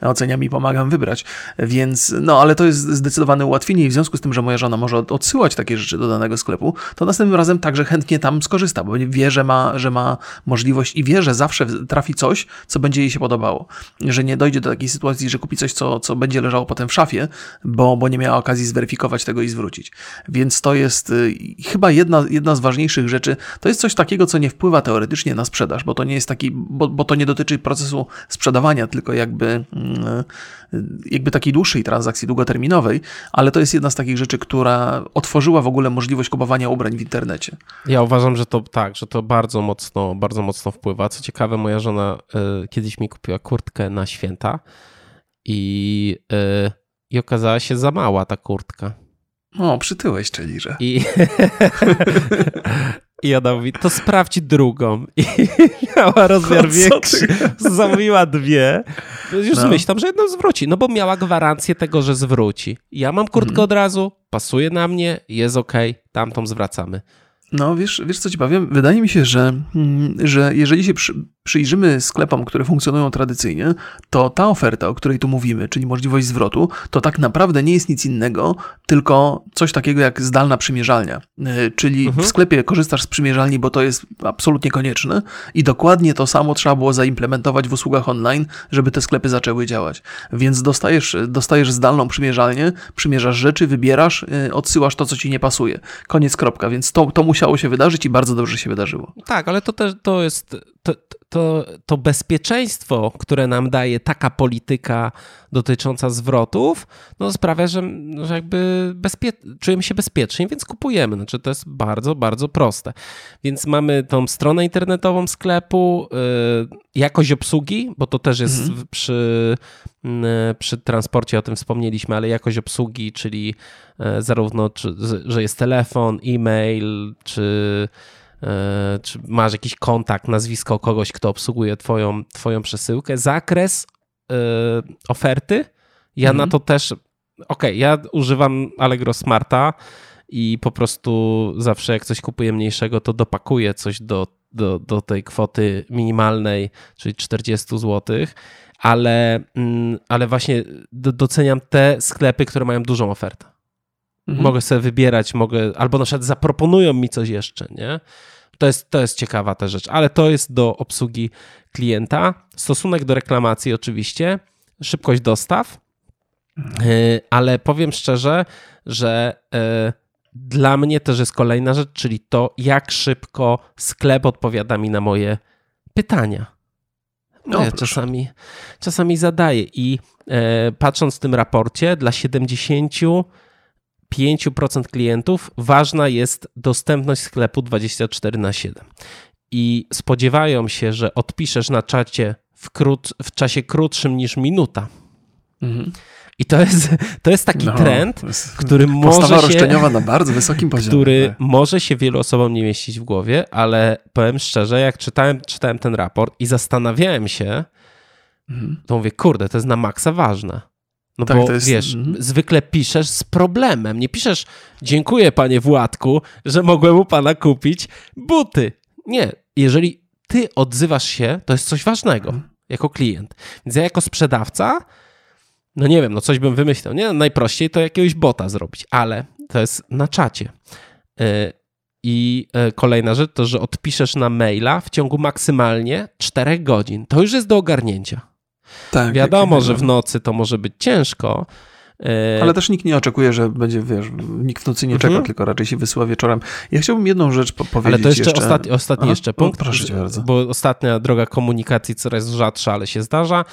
oceniam i pomagam wybrać. Więc, no, ale to jest zdecydowane ułatwienie i w związku z tym, że moja żona może odsyłać takie rzeczy do danego sklepu, to następnym razem także chętnie tam skorzysta, bo wie, że ma, że ma możliwość i wie, że zawsze trafi coś, co będzie jej się podobało. Że nie dojdzie do takiej sytuacji, że kupi coś, co, co będzie leżało potem w szafie, bo, bo nie miała okazji zweryfikować tego i zwrócić. Więc to jest y, chyba jedna, jedna z ważniejszych rzeczy. To jest coś takiego, co nie wpływa teoretycznie na sprzedaż, bo to nie jest taki, bo, bo to nie dotyczy procesu sprzedawania, tylko jakby, mm, jakby takiej dłuższej transakcji długoterminowej, ale to jest jedna z takich rzeczy, która otworzyła w ogóle możliwość kupowania ubrań w internecie. Ja uważam, że to tak, że to bardzo mocno, bardzo mocno wpływa. Co ciekawe, moja żona y, kiedyś mi kupiła kurtkę na święta i, y, i okazała się za mała ta kurtka. O, przytyłeś, Czelirze. I, I ona mówi, to sprawdź drugą. I miała rozmiar większy. Zamówiła dwie. Już no. myślałam, że jedną zwróci, no bo miała gwarancję tego, że zwróci. Ja mam kurtkę mhm. od razu, pasuje na mnie, jest ok, tamtą zwracamy. No, wiesz, wiesz co ci powiem? Wydaje mi się, że, mm, że jeżeli się przy, przyjrzymy sklepom, które funkcjonują tradycyjnie, to ta oferta, o której tu mówimy, czyli możliwość zwrotu, to tak naprawdę nie jest nic innego, tylko coś takiego jak zdalna przymierzalnia. E, czyli mhm. w sklepie korzystasz z przymierzalni, bo to jest absolutnie konieczne i dokładnie to samo trzeba było zaimplementować w usługach online, żeby te sklepy zaczęły działać. Więc dostajesz, dostajesz zdalną przymierzalnię, przymierzasz rzeczy, wybierasz, e, odsyłasz to, co ci nie pasuje. Koniec, kropka. Więc to, to musiało się wydarzyć i bardzo dobrze się wydarzyło. Tak, ale to też to jest to, to, to bezpieczeństwo, które nam daje taka polityka dotycząca zwrotów, no sprawia, że, że jakby bezpie- czujemy się bezpiecznie, więc kupujemy. Znaczy to jest bardzo, bardzo proste. Więc mamy tą stronę internetową sklepu, yy, jakość obsługi, bo to też jest mhm. przy, yy, przy transporcie, o tym wspomnieliśmy, ale jakość obsługi, czyli yy, zarówno, czy, że jest telefon, e-mail, czy czy masz jakiś kontakt, nazwisko kogoś, kto obsługuje twoją, twoją przesyłkę, zakres e, oferty. Ja mhm. na to też, okej, okay, ja używam Allegro Smarta i po prostu zawsze jak coś kupuję mniejszego, to dopakuję coś do, do, do tej kwoty minimalnej, czyli 40 zł, ale, mm, ale właśnie doceniam te sklepy, które mają dużą ofertę. Mhm. Mogę sobie wybierać, mogę, albo na przykład zaproponują mi coś jeszcze, nie? To jest, to jest ciekawa ta rzecz, ale to jest do obsługi klienta. Stosunek do reklamacji oczywiście, szybkość dostaw, mhm. e, ale powiem szczerze, że e, dla mnie też jest kolejna rzecz, czyli to, jak szybko sklep odpowiada mi na moje pytania. No, ja czasami, czasami zadaję i e, patrząc w tym raporcie, dla 70 5% klientów ważna jest dostępność sklepu 24 na 7. I spodziewają się, że odpiszesz na czacie w, krót, w czasie krótszym niż minuta. Mhm. I to jest, to jest taki no, trend, który może się... roszczeniowa na bardzo wysokim poziomie. Który tak. może się wielu osobom nie mieścić w głowie, ale powiem szczerze, jak czytałem, czytałem ten raport i zastanawiałem się, mhm. to mówię, kurde, to jest na maksa ważne. No tak, bo jest... wiesz, mhm. zwykle piszesz z problemem. Nie piszesz, dziękuję panie Władku, że mogłem u pana kupić buty. Nie, jeżeli ty odzywasz się, to jest coś ważnego mhm. jako klient. Więc ja jako sprzedawca, no nie wiem, no coś bym wymyślał. Nie, najprościej to jakiegoś bota zrobić, ale to jest na czacie. E, I e, kolejna rzecz to, że odpiszesz na maila w ciągu maksymalnie 4 godzin. To już jest do ogarnięcia. Tak, Wiadomo, że w nocy to może być ciężko. E, Ale też nikt nie oczekuje, że będzie, wiesz, nikt w nocy nie czeka, mhm. tylko raczej się wysyła wieczorem. Ja chciałbym jedną rzecz po powiedzieć. Ale to jeszcze, jeszcze... Ostatni, ostatni jeszcze no, punkt. No, proszę cię bardzo. Bo ostatnia droga komunikacji coraz rzadsza, ale się zdarza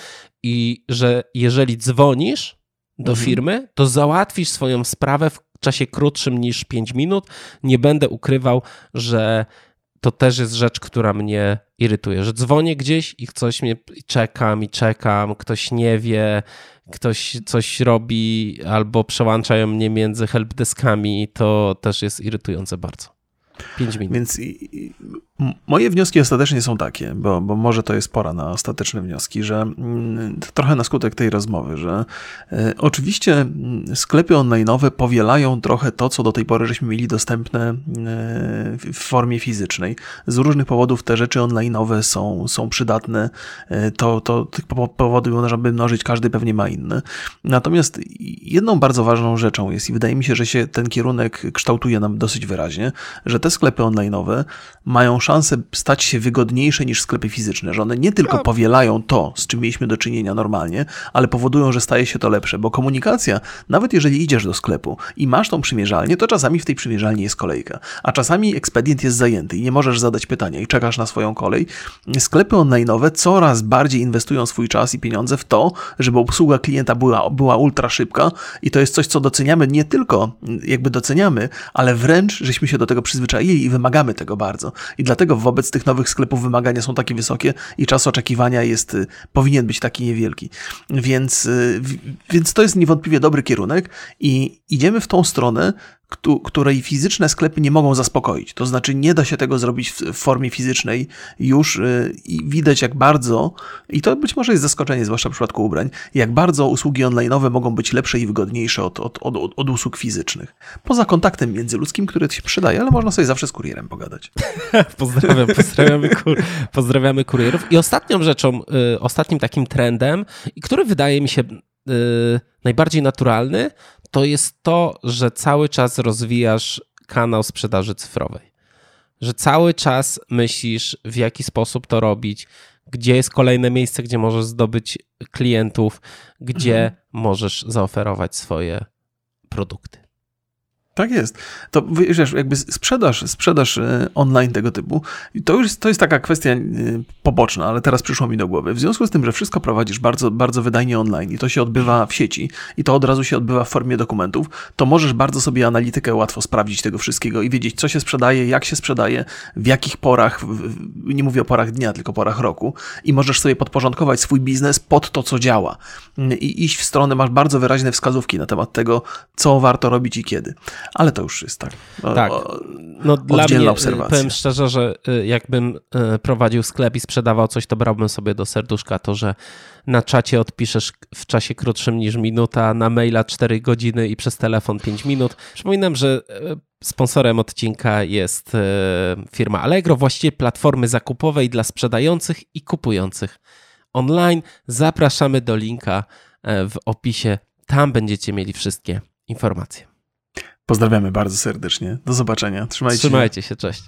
i że jeżeli dzwonisz do mhm. firmy, to załatwisz swoją sprawę w czasie krótszym niż 5 minut. Nie będę ukrywał, że to też jest rzecz, która mnie irytuje, że dzwonię gdzieś i ktoś mnie czekam i czekam, ktoś nie wie, ktoś coś robi albo przełączają mnie między helpdeskami, to też jest irytujące bardzo. 5 minut. Więc moje wnioski ostatecznie są takie, bo, bo może to jest pora na ostateczne wnioski, że mm, trochę na skutek tej rozmowy, że e, oczywiście mm, sklepy online'owe powielają trochę to, co do tej pory żeśmy mieli dostępne e, w formie fizycznej. Z różnych powodów te rzeczy online'owe są, są przydatne. E, to, to tych powodów można by mnożyć, każdy pewnie ma inny. Natomiast jedną bardzo ważną rzeczą jest, i wydaje mi się, że się ten kierunek kształtuje nam dosyć wyraźnie, że te sklepy online'owe mają szansę stać się wygodniejsze niż sklepy fizyczne, że one nie tylko no. powielają to, z czym mieliśmy do czynienia normalnie, ale powodują, że staje się to lepsze, bo komunikacja, nawet jeżeli idziesz do sklepu i masz tą przymierzalnię, to czasami w tej przymierzalni jest kolejka, a czasami ekspedient jest zajęty i nie możesz zadać pytania i czekasz na swoją kolej. Sklepy online'owe coraz bardziej inwestują swój czas i pieniądze w to, żeby obsługa klienta była, była ultra szybka i to jest coś, co doceniamy nie tylko jakby doceniamy, ale wręcz żeśmy się do tego przyzwyczaili i wymagamy tego bardzo. I dlatego wobec tych nowych sklepów wymagania są takie wysokie i czas oczekiwania jest, y, powinien być taki niewielki. Więc, y, więc to jest niewątpliwie dobry kierunek i idziemy w tą stronę, której fizyczne sklepy nie mogą zaspokoić. To znaczy, nie da się tego zrobić w formie fizycznej już y, i widać, jak bardzo, i to być może jest zaskoczenie, zwłaszcza w przypadku ubrań, jak bardzo usługi online'owe mogą być lepsze i wygodniejsze od, od, od, od usług fizycznych. Poza kontaktem międzyludzkim, który się przydaje, ale można sobie zawsze z kurierem pogadać. Pozdrawiam, pozdrawiamy, kur, pozdrawiamy kurierów. I ostatnią rzeczą, y, ostatnim takim trendem, który wydaje mi się y, najbardziej naturalny, to jest to, że cały czas rozwijasz kanał sprzedaży cyfrowej. Że cały czas myślisz, w jaki sposób to robić, gdzie jest kolejne miejsce, gdzie możesz zdobyć klientów, gdzie mhm. możesz zaoferować swoje produkty. Tak jest. To wiesz, jakby sprzedaż, sprzedaż e, online tego typu, to już to jest taka kwestia e, poboczna, ale teraz przyszło mi do głowy. W związku z tym, że wszystko prowadzisz bardzo, bardzo wydajnie online i to się odbywa w sieci i to od razu się odbywa w formie dokumentów, to możesz bardzo sobie analitykę łatwo sprawdzić tego wszystkiego i wiedzieć, co się sprzedaje, jak się sprzedaje, w jakich porach, nie mówię o porach dnia, tylko porach roku i możesz sobie podporządkować swój biznes pod to, co działa i iść w stronę, masz bardzo wyraźne wskazówki na temat tego, co warto robić i kiedy ale to już jest tak. O, tak. No, dla mnie, y, obserwacja. powiem szczerze, że y, jakbym y, prowadził sklep i sprzedawał coś, to brałbym sobie do serduszka to, że na czacie odpiszesz w czasie krótszym niż minuta, na maila 4 godziny i przez telefon 5 minut. Przypominam, że sponsorem odcinka jest firma Allegro, właściwie platformy zakupowej dla sprzedających i kupujących online. Zapraszamy do linka w opisie. Tam będziecie mieli wszystkie informacje. Pozdrawiamy bardzo serdecznie. Do zobaczenia. Trzymajcie, Trzymajcie się. Cześć.